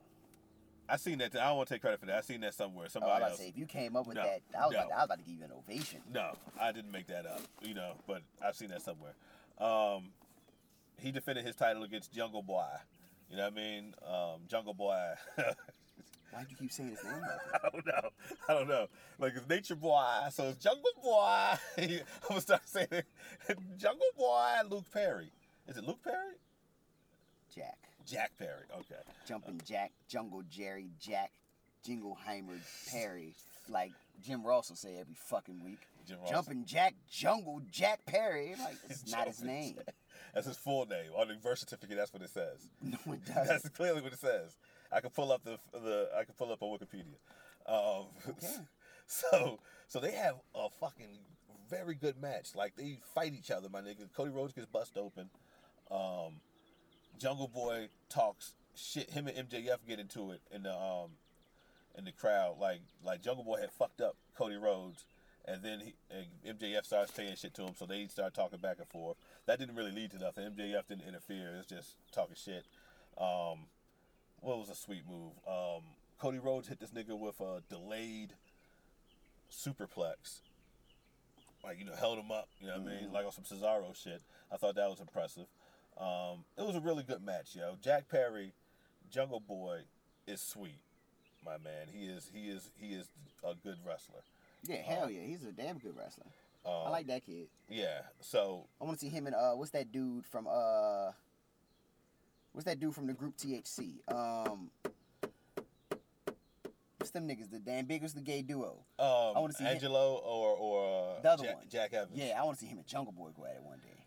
I seen that. I don't want to take credit for that. I seen that somewhere. Oh, I Somebody was about else. say if you came up with No, that, I was, no. about to, I was about to give you an ovation. No, I didn't make that up. You know, but I've seen that somewhere. Um, he defended his title against Jungle Boy. You know what I mean? Um, Jungle Boy. Why do you keep saying his name? Like I don't know. I don't know. Like it's Nature Boy, so it's Jungle Boy. I'm gonna start saying it. Jungle Boy, Luke Perry. Is it Luke Perry? Jack, Perry. Okay. Jumping Jack, Jungle Jerry, Jack, Jingleheimer, Perry, like Jim Ross will say every fucking week. Jim Ross. Jumping Jack, Jungle Jack Perry. Like it's not his name. Jack. That's his full name. On the birth certificate, that's what it says. No, it doesn't. That's clearly what it says. I can pull up the the I can pull up on Wikipedia. Um, Okay. So so they have a fucking very good match. Like they fight each other, my nigga. Cody Rhodes gets bust open. Um, Jungle Boy talks shit. Him and MJF get into it in the um in the crowd. Like like Jungle Boy had fucked up Cody Rhodes. And then he, and MJF starts saying shit to him, so they start talking back and forth. That didn't really lead to nothing. MJF didn't interfere. It's just talking shit. Um, what was a sweet move? Um, Cody Rhodes hit this nigga with a delayed superplex. Like, you know, held him up, you know what I mean? Like on some Cesaro shit. I thought that was impressive. Um, it was a really good match, yo. Jack Perry, Jungle Boy, is sweet, my man. He is he is he is a good wrestler. Yeah, hell yeah, he's a damn good wrestler. Um, I like that kid. Yeah. So I want to see him and uh, what's that dude from uh, what's that dude from the group THC? Um, what's them niggas? The damn biggest the gay duo. um, wanna see him- Angelo or or uh, The other Jack, one. Jack Evans. Yeah, I want to see him and Jungle Boy go at it one day.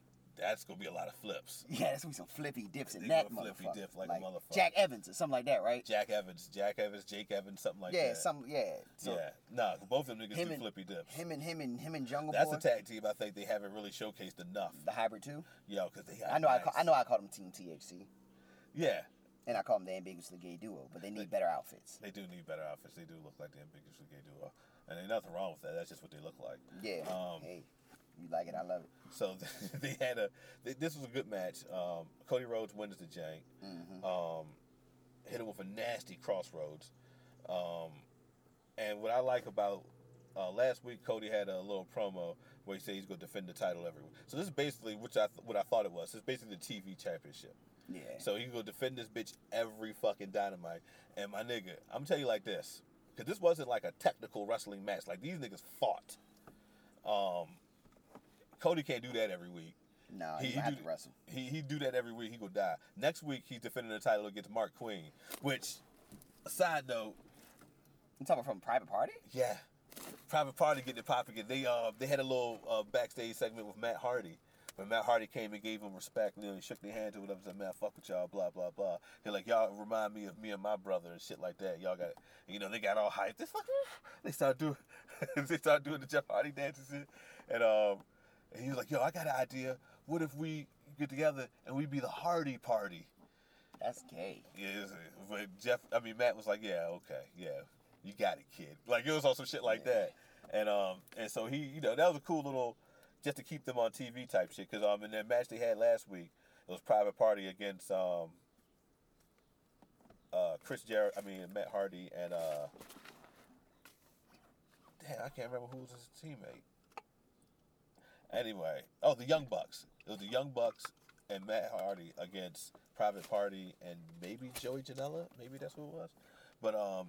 That's gonna be a lot of flips. Yeah, that's gonna be some flippy dips in that gonna flippy motherfucker. dip like a motherfucker. Jack Evans or something like that, right? Jack Evans, Jack Evans, Jake Evans, something like yeah, that. Yeah, some yeah. So yeah, nah, both of them niggas do and- flippy dips. him and him and him and Jungle That's Boy, That's a tag team I think they haven't really showcased enough. the hybrid too. Yo, because they I know I call, I know I called them Team THC, Yeah, and I call them the ambiguously gay duo, but they need better outfits. they do need better outfits. They do look like the ambiguously gay duo, and ain't nothing wrong with that. That's just what they look like. Yeah. Um, hey, you like it? I love it. So they had a. They, this was a good match. Um, Cody Rhodes wins the jank. hmm Um, hit him with a nasty crossroads. Um, and what I like about uh, last week, Cody had a little promo where he said he's going to defend the title every week. So this is basically which I th- what I thought it was. It's basically the TV championship. Yeah. So he's going to defend this bitch every fucking dynamite. And my nigga, I'm gonna tell you like this, because this wasn't like a technical wrestling match. Like these niggas fought. Um, Cody can't do that every week. no, he- he have do- to wrestle. He he do that every week. He gonna die. Next week he's defending the title against Marq Quen. Which, side note, You talking from Private Party? yeah, private party getting it popping. again. They uh they had a little uh, backstage segment with Matt Hardy. When Matt Hardy came and gave him respect, you know, he shook their hands or whatever, and said, "Man, fuck with y'all," blah blah blah. They're like, "Y'all remind me of me and my brother and shit like that." Y'all got, you know, they got all hyped. They they start doing, they start doing the Jeff Hardy dances, and, and um, and he was like, "Yo, I got an idea. What if we get together and we be the Hardy Party?" That's gay. Yeah, but Jeff, I mean Matt was like, yeah, okay, yeah, you got it, kid. Like it was all some shit like that, and um, and so he, you know, that was a cool little, just to keep them on TV type shit. Cause um, in that match they had last week, it was Private Party against um, uh, Chris Jarrett, I mean Matt Hardy and uh, damn, I can't remember who was his teammate. Anyway, oh, the Young Bucks. It was the Young Bucks and Matt Hardy against Private Party and maybe Joey Janela. Maybe that's who it was. But um,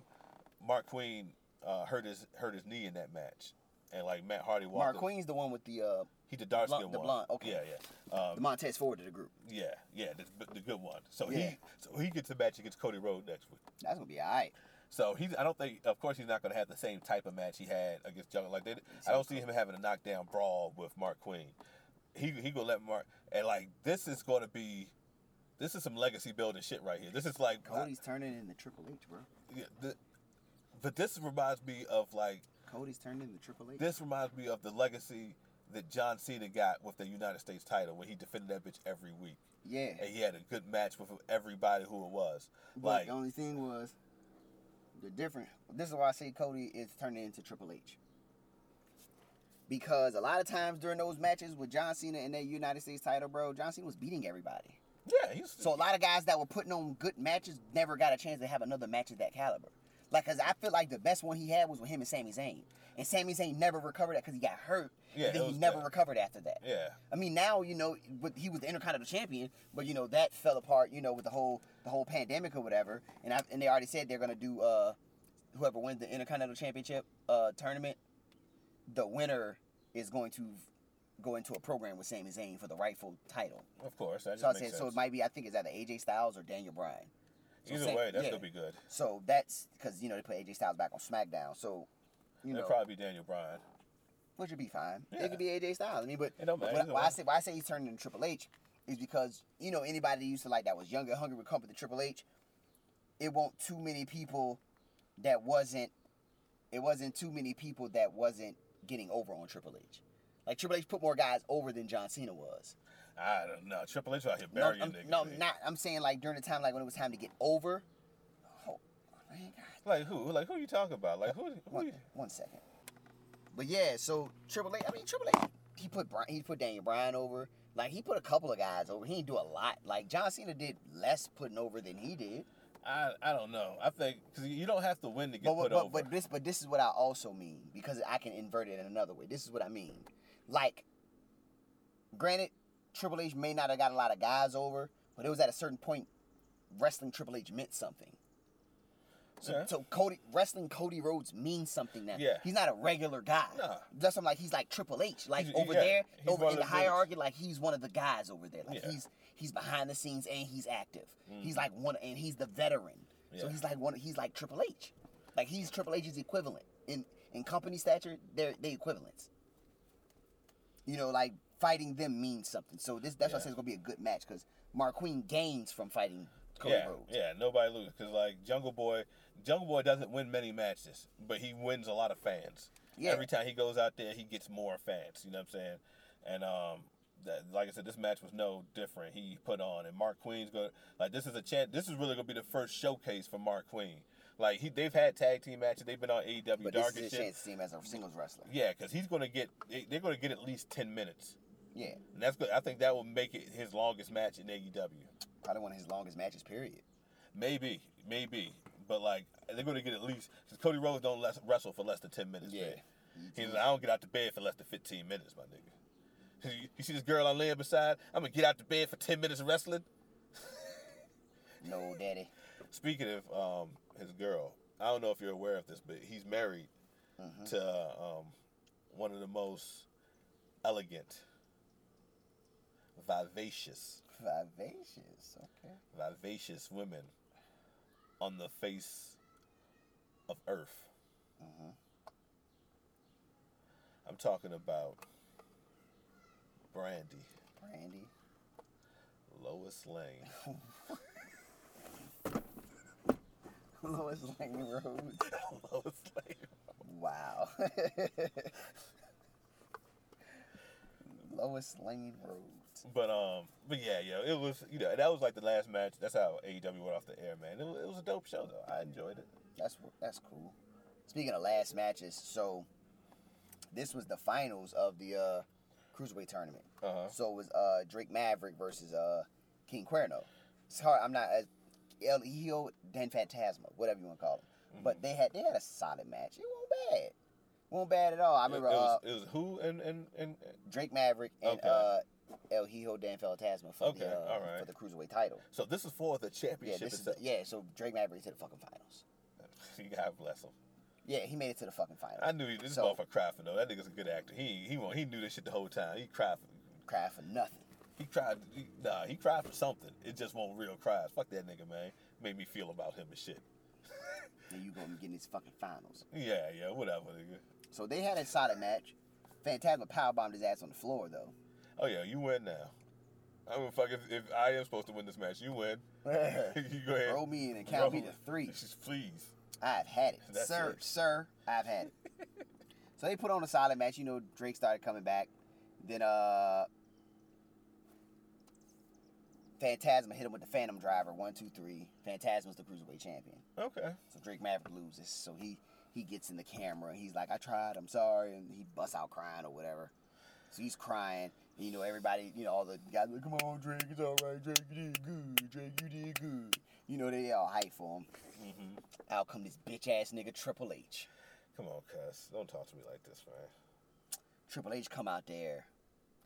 Marq Quen uh, hurt his hurt his knee in that match, and like Matt Hardy walked. Mark up- Quen's the one with the uh, He the dark skin the one. blonde, okay. Yeah, yeah. Um, the Montez Ford of the group. yeah, yeah, the, the good one. So Yeah. he so he gets a match against Cody Rhodes next week. That's gonna be alright. So he's I don't think of course he's not going to have the same type of match he had against Jungle. Like they, I don't see him having a knockdown brawl with Marq Quen. He he gonna let Mark and like this is going to be. This is some legacy building shit right here. This is like Cody's turning into Triple H, bro. yeah, the, but this reminds me of like Cody's turned into Triple H. this reminds me of the legacy that John Cena got with the United States title when he defended that bitch every week. yeah. And he had a good match with everybody who it was. But Like the only thing was the different. This is why I say Cody is turning into Triple H. Because a lot of times during those matches with John Cena and that United States title, bro, John Cena was beating everybody. yeah, he's So a lot of guys that were putting on good matches never got a chance to have another match of that caliber. Like, cause I feel like the best one he had was with him and Sami Zayn, and Sami Zayn never recovered that because he got hurt. Yeah, then he never bad. recovered after that. yeah. I mean, now you know, but he was the Intercontinental Champion, but you know that fell apart. You know, with the whole the whole pandemic or whatever. And I and they already said they're gonna do uh, whoever wins the Intercontinental Championship uh tournament, the winner is going to go into a program with Sami Zayn for the rightful title. Of course. That So I said, makes so it might be. I think it's either AJ Styles or Daniel Bryan. So Either Sam- way, that's yeah. gonna be good. So that's because you know they put AJ Styles back on SmackDown. So you know It'll know, probably be Daniel Bryan. Which would be fine. Yeah. It could be AJ Styles. I mean, but It don't matter, why. I say why I say he's turning into Triple H is because you know anybody that used to like that was younger, hungry would come with the Triple H. It won't too many people that wasn't. It wasn't too many people that wasn't getting over on Triple H. Like Triple H put more guys over than John Cena was. I don't know. Triple H out here No, burying I'm, niggas. no, man. not. I'm saying like during the time like when it was time to get over. Oh, Like who? Like who you talking about? Like who? who one, you- one second. But yeah, so Triple H. I mean Triple H. He put Bri- he put Daniel Bryan over. Like he put a couple of guys over. He didn't do a lot. Like John Cena did less putting over than he did. I I don't know. I think because you don't have to win to get But put but, over. but this but this is what I also mean because I can invert it in another way. This is what I mean. Like, granted, Triple H may not have got a lot of guys over, but it was at a certain point, wrestling Triple H meant something. So, Yeah. so Cody wrestling Cody Rhodes means something now. Yeah. He's not a regular guy. Nah. That's something like he's like Triple H. Like He's- over yeah, there, he's over in the hierarchy, like he's one of the guys over there. Like Yeah. he's he's behind the scenes and he's active. He's mm. like one and he's the veteran. Yeah. So he's like one he's like Triple H. Like he's Triple H's equivalent. In in company stature, they're they equivalents. You know, like fighting them means something. So this that's why I Yeah. say it's gonna be a good match because Marq Quen gains from fighting Cody yeah, Rhodes. yeah, nobody loses because like Jungle Boy, Jungle Boy doesn't win many matches, but he wins a lot of fans. Yeah. Every time he goes out there, he gets more fans. You know what I'm saying? And um, that, like I said, this match was no different. He put on, and Marq Quen's going to like this is a chance. This is really gonna be the first showcase for Marq Quen. Like he, they've had tag team matches. They've been on AEW But Dark this is his chance to see him as a singles wrestler. Yeah, because he's gonna get. they- They're gonna get at least ten minutes, Yeah, and that's good. I think that will make it his longest match in AEW. probably one of his longest matches. Period. Maybe, maybe, but like they're gonna get at least because Cody Rhodes don't less, wrestle for less than ten minutes. Yeah. man. He's like, I don't get out the bed for less than fifteen minutes, my nigga. You, you see this girl I'm laying beside? I'm gonna get out the bed for ten minutes of wrestling. No, daddy. Speaking of um, his girl, I don't know if you're aware of this, but he's married Mhm. to um, one of the most elegant, vivacious, Vivacious. Okay. vivacious women on the face of Earth. Mhm. I'm talking about Brandi, Brandi. Lois Lane. Lois Lane Rhodes. Lois Lane. Wow. Lois Lane Rhodes. But um, but yeah, yeah, it was you know that was like the last match. That's how AEW went off the air, man. It was, it was a dope show though. I enjoyed it. That's that's cool. Speaking of last matches, so this was the finals of the uh, cruiserweight tournament. Uh huh. So it was uh, Drake Maverick versus uh, King Cuerno. It's hard. I'm not as El Hijo del Fantasma, whatever you want to call him. But they had they had a solid match. It wasn't bad. wasn't bad at all. I It, it remember uh, was, it was who and and and Drake Maverick and Okay. El Hijo del Fantasma for Okay, the uh, right. for the cruiserweight title. so this is for the Yeah, championship this is itself. the, yeah. So Drake Maverick to the fucking finals. God bless him. Yeah, he made it to the fucking finals. I knew he, this So- motherfucker cried for though. That nigga's a good actor. He he he knew this shit the whole time. He cried for Cried for nothing. he cried. He, nah, he cried for something. It just won't real cries. Fuck that nigga, man. Made me feel about him and shit. And you gonna get in these fucking finals. Yeah, yeah, whatever, nigga. So they had a solid match. Fantasma powerbombed his ass on the floor though. Oh yeah, you win now. I mean, fuck if, if I am supposed to win this match, you win. you go ahead. Roll me in and count me Roll. to three. Just please. I've had it, That's sir, it. sir. I've had it. so they put on a solid match. You know, Drake started coming back. Then uh, Fantasma hit him with the Phantom Driver. One, two, three. Fantasma's the cruiserweight champion. Okay. So Drake Maverick loses. So he he gets in the camera he's like, "I tried. I'm sorry," and he busts out crying or whatever. So he's crying. You know, everybody, you know, all the guys like, "Come on, Drake, it's all right. Drake, you did good. Drake, you did good." You know, they all hype for him. Mm-hmm. Out come this bitch ass nigga Triple H. Come on, cuss. Don't talk to me like this, man. Triple H come out there.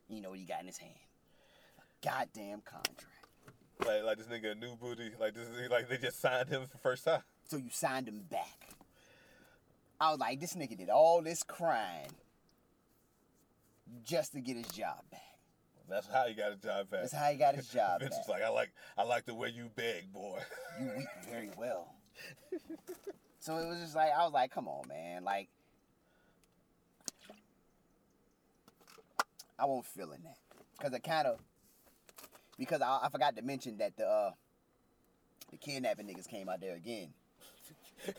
You know what he got in his hand? A goddamn contract. Like, like this nigga a new booty. Like this, is like they just signed him for the first time. So you signed him back. I was like, this nigga did all this crying just to get his job back. That's how he got a job back. That's how he got his job Vince back. was like, I like, I like the way you beg, boy. you weep very well. so it was just like I was like, come on, man. Like I won't feel in that because it kind of because I, I forgot to mention that the uh, the kidnapping niggas came out there again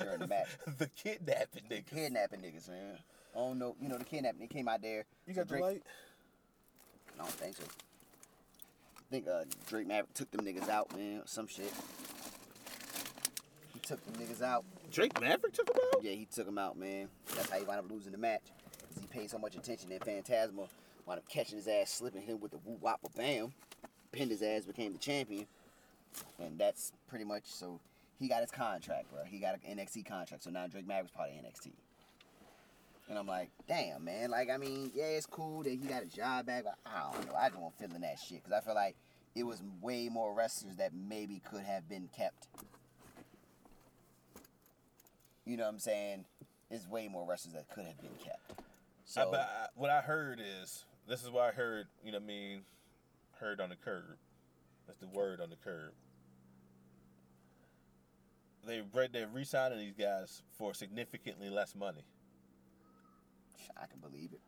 during the match. the kidnapping nigga. Kidnapping niggas, man. Oh no, you know the kidnapping they came out there. You So got the Drake- light? I don't think so. I think uh, Drake Maverick took them niggas out, man. or Some shit. He took them niggas out. Drake Maverick took him out. Yeah, he took him out, man. That's how he wound up losing the match. Because he paid so much attention that Fantasma wound up catching his ass, slipping him with the woo wop bam, pinned his ass, became the champion. And that's pretty much so he got his contract, bro. He got an NXT contract. So now Drake Maverick's part of NXT. And I'm like, damn, man. Like, I mean, yeah, it's cool that he got a job back, but I don't know. I just won't feeling that shit. Because I feel like it was way more wrestlers that maybe could have been kept. You know what I'm saying? There's way more wrestlers that could have been kept. So, I, but I, what I heard is this is what I heard. You know what I mean? Heard on the curb. That's the word on the curb. They re- they're re-signing these guys for significantly less money. I can believe it.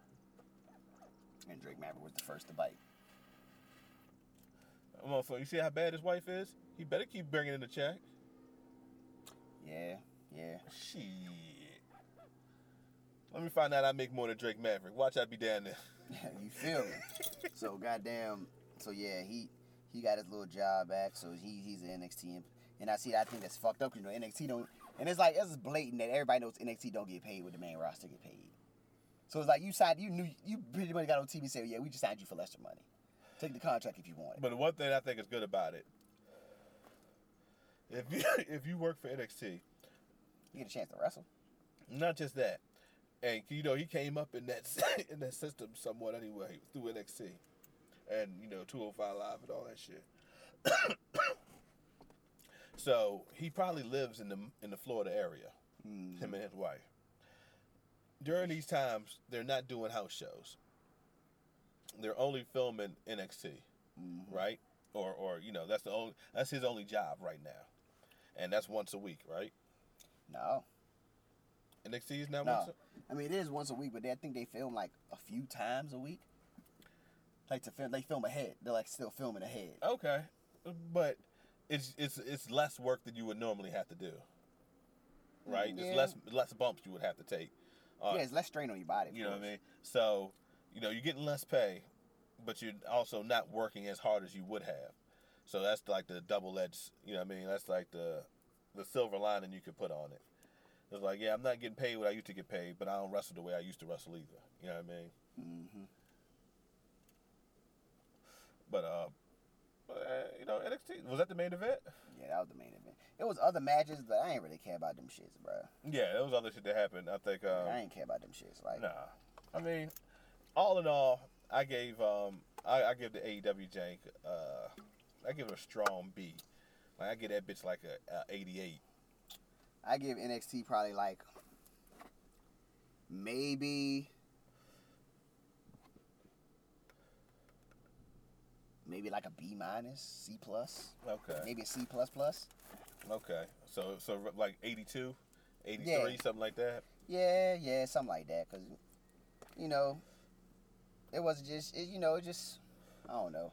And Drake Maverick was the first to bite. Motherfucker, you see how bad his wife is? He better keep bringing in the check. Yeah, yeah. Shit. Let me find out I make more than Drake Maverick. Watch I be down there. you feel me? so goddamn. So yeah, he he got his little job back. So he he's an NXT, and, and I see that I think that's fucked up. You know NXT don't, and it's like it's blatant that everybody knows NXT don't get paid what the main roster get paid. So it's like you signed, you knew you pretty much got on TV and said, yeah, we just signed you for lesser money. Take the contract if you want it. But the one thing I think is good about it, if you if you work for NXT, You get a chance to wrestle. not just that, and you know he came up in that in that system somewhat anyway through NXT, and you know 205 Live and all that shit. so he probably lives in the in the Florida area, Mhm. him and his wife. During these times, they're not doing house shows. They're only filming NXT. Mhm. right? Or or you know that's the only that's his only job right now, and that's once a week, right? No, NXT is now No. once. I mean it is once a week, but they, I think they film like a few times a week. Like to film, they film ahead. They're like still filming ahead. Okay, but it's it's it's less work than you would normally have to do, right? Yeah. It's less less bumps you would have to take. Uh, yeah, it's less strain on your body. you know what I mean? So you know you're getting less pay, but you're also not working as hard as you would have. So that's like the double edged. You know what I mean? That's like the the silver lining you could put on it. It's like, yeah, I'm not getting paid what I used to get paid, but I don't wrestle the way I used to wrestle either. You know what I mean? Mm-hmm. But uh, but, uh, you know, NXT was that the main event? Yeah, that was the main event. It was other matches, but I ain't really care about them shits, bro. Yeah, there was other shit that happened. I think. Um, I ain't care about them shits. Like, Nah, I mean, all in all, I gave um, I, I give the AEW jank, uh, I give it a strong B. Like I give that bitch like a, a 88. I give NXT probably like maybe maybe like a B minus, C plus, Okay, maybe a C plus plus. okay. So so like 82, 83, Yeah. something like that. Yeah, yeah, something like that. Cause you know, it wasn't just it, you know, it just I don't know.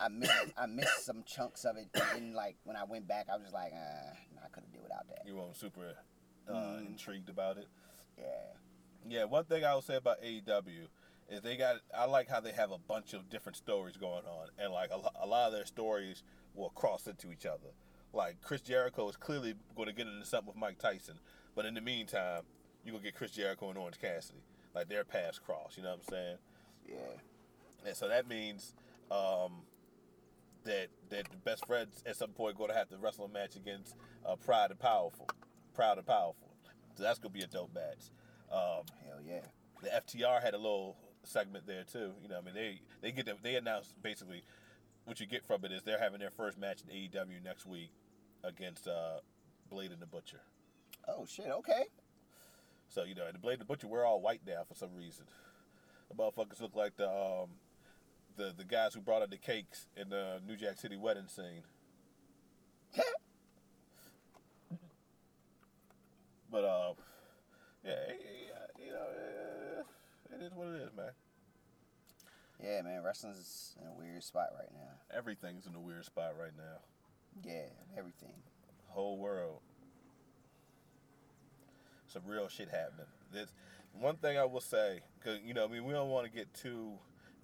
I missed I missed some chunks of it, and like when I went back, I was just like, uh, nah, I could have did without that. You weren't super uh, Mm. intrigued about it. Yeah, Yeah, one thing I would say about AEW is they got. I like how they have a bunch of different stories going on, and like a, lo- a lot of their stories will cross into each other. Like Chris Jericho is clearly going to get into something with Mike Tyson, but in the meantime, you gonna get Chris Jericho and Orange Cassidy. Like their paths cross. You know what I'm saying? yeah. And so that means um, that that the best friends at some point going to have to wrestle a match against uh, Pride and Powerful. Proud and Powerful. So that's gonna be a dope match. Um, Hell yeah. the FTR had a little segment there too. You know, I mean, they they get them, they announced basically what you get from it is they're having their first match in AEW next week against uh, Blade and the Butcher. Oh shit. Okay. So you know, and the Blade and the Butcher we're all white now for some reason. The motherfuckers look like the um, the the guys who brought out the cakes in the New Jack City wedding scene. But uh, yeah, you know, it is what it is, man. Yeah, man, wrestling's in a weird spot right now. Everything's in a weird spot right now. Yeah, everything. Whole world. Some real shit happening. This one thing I will say, cause you know, I mean, we don't want to get too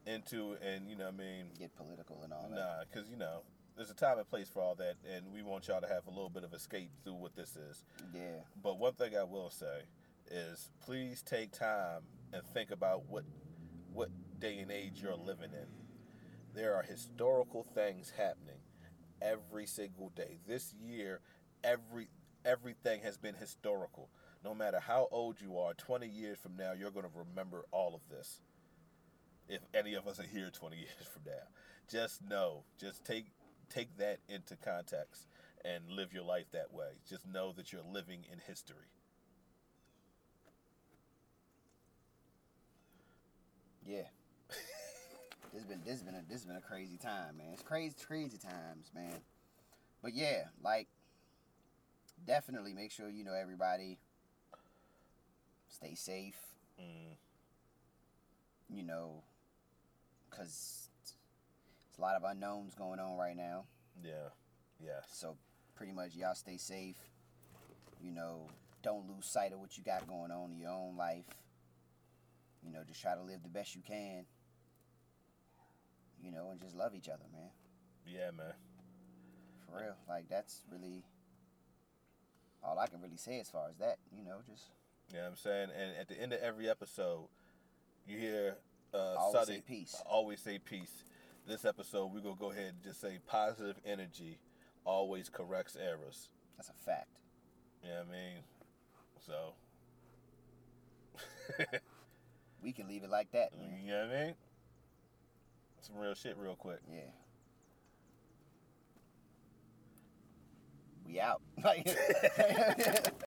into and you know, I mean, Get political and all that. nah, cause you know, there's a time and place for all that, and we want y'all to have a little bit of escape through what this is. Yeah. But one thing I will say is, please take time and think about what what day and age you're living in. There are historical things happening every single day. This year, every everything has been historical. No matter how old you are, 20 years from now, you're going to remember all of this. If any of us are here 20 years from now, just know, just take take that into context and live your life that way. Just know that you're living in history. Yeah. this been this been a this been a crazy time, man. It's crazy crazy times, man. But yeah, like definitely make sure you know everybody stay safe. Mm, you know, because there's a lot of unknowns going on right now. Yeah. Yeah. So pretty much y'all stay safe. You know, don't lose sight of what you got going on in your own life. You know, just try to live the best you can. You know, and just love each other, man. Yeah, man. For real. Like that's really all I can really say as far as that, you know, just You know what I'm saying? And at the end of every episode, you hear uh, always Suddy say peace. always say peace. This episode, we're going to go ahead and just say positive energy always corrects errors. That's a fact. You know what I mean? So, We can leave it like that, man. you know what I mean? Some real shit, real quick. Yeah. We out.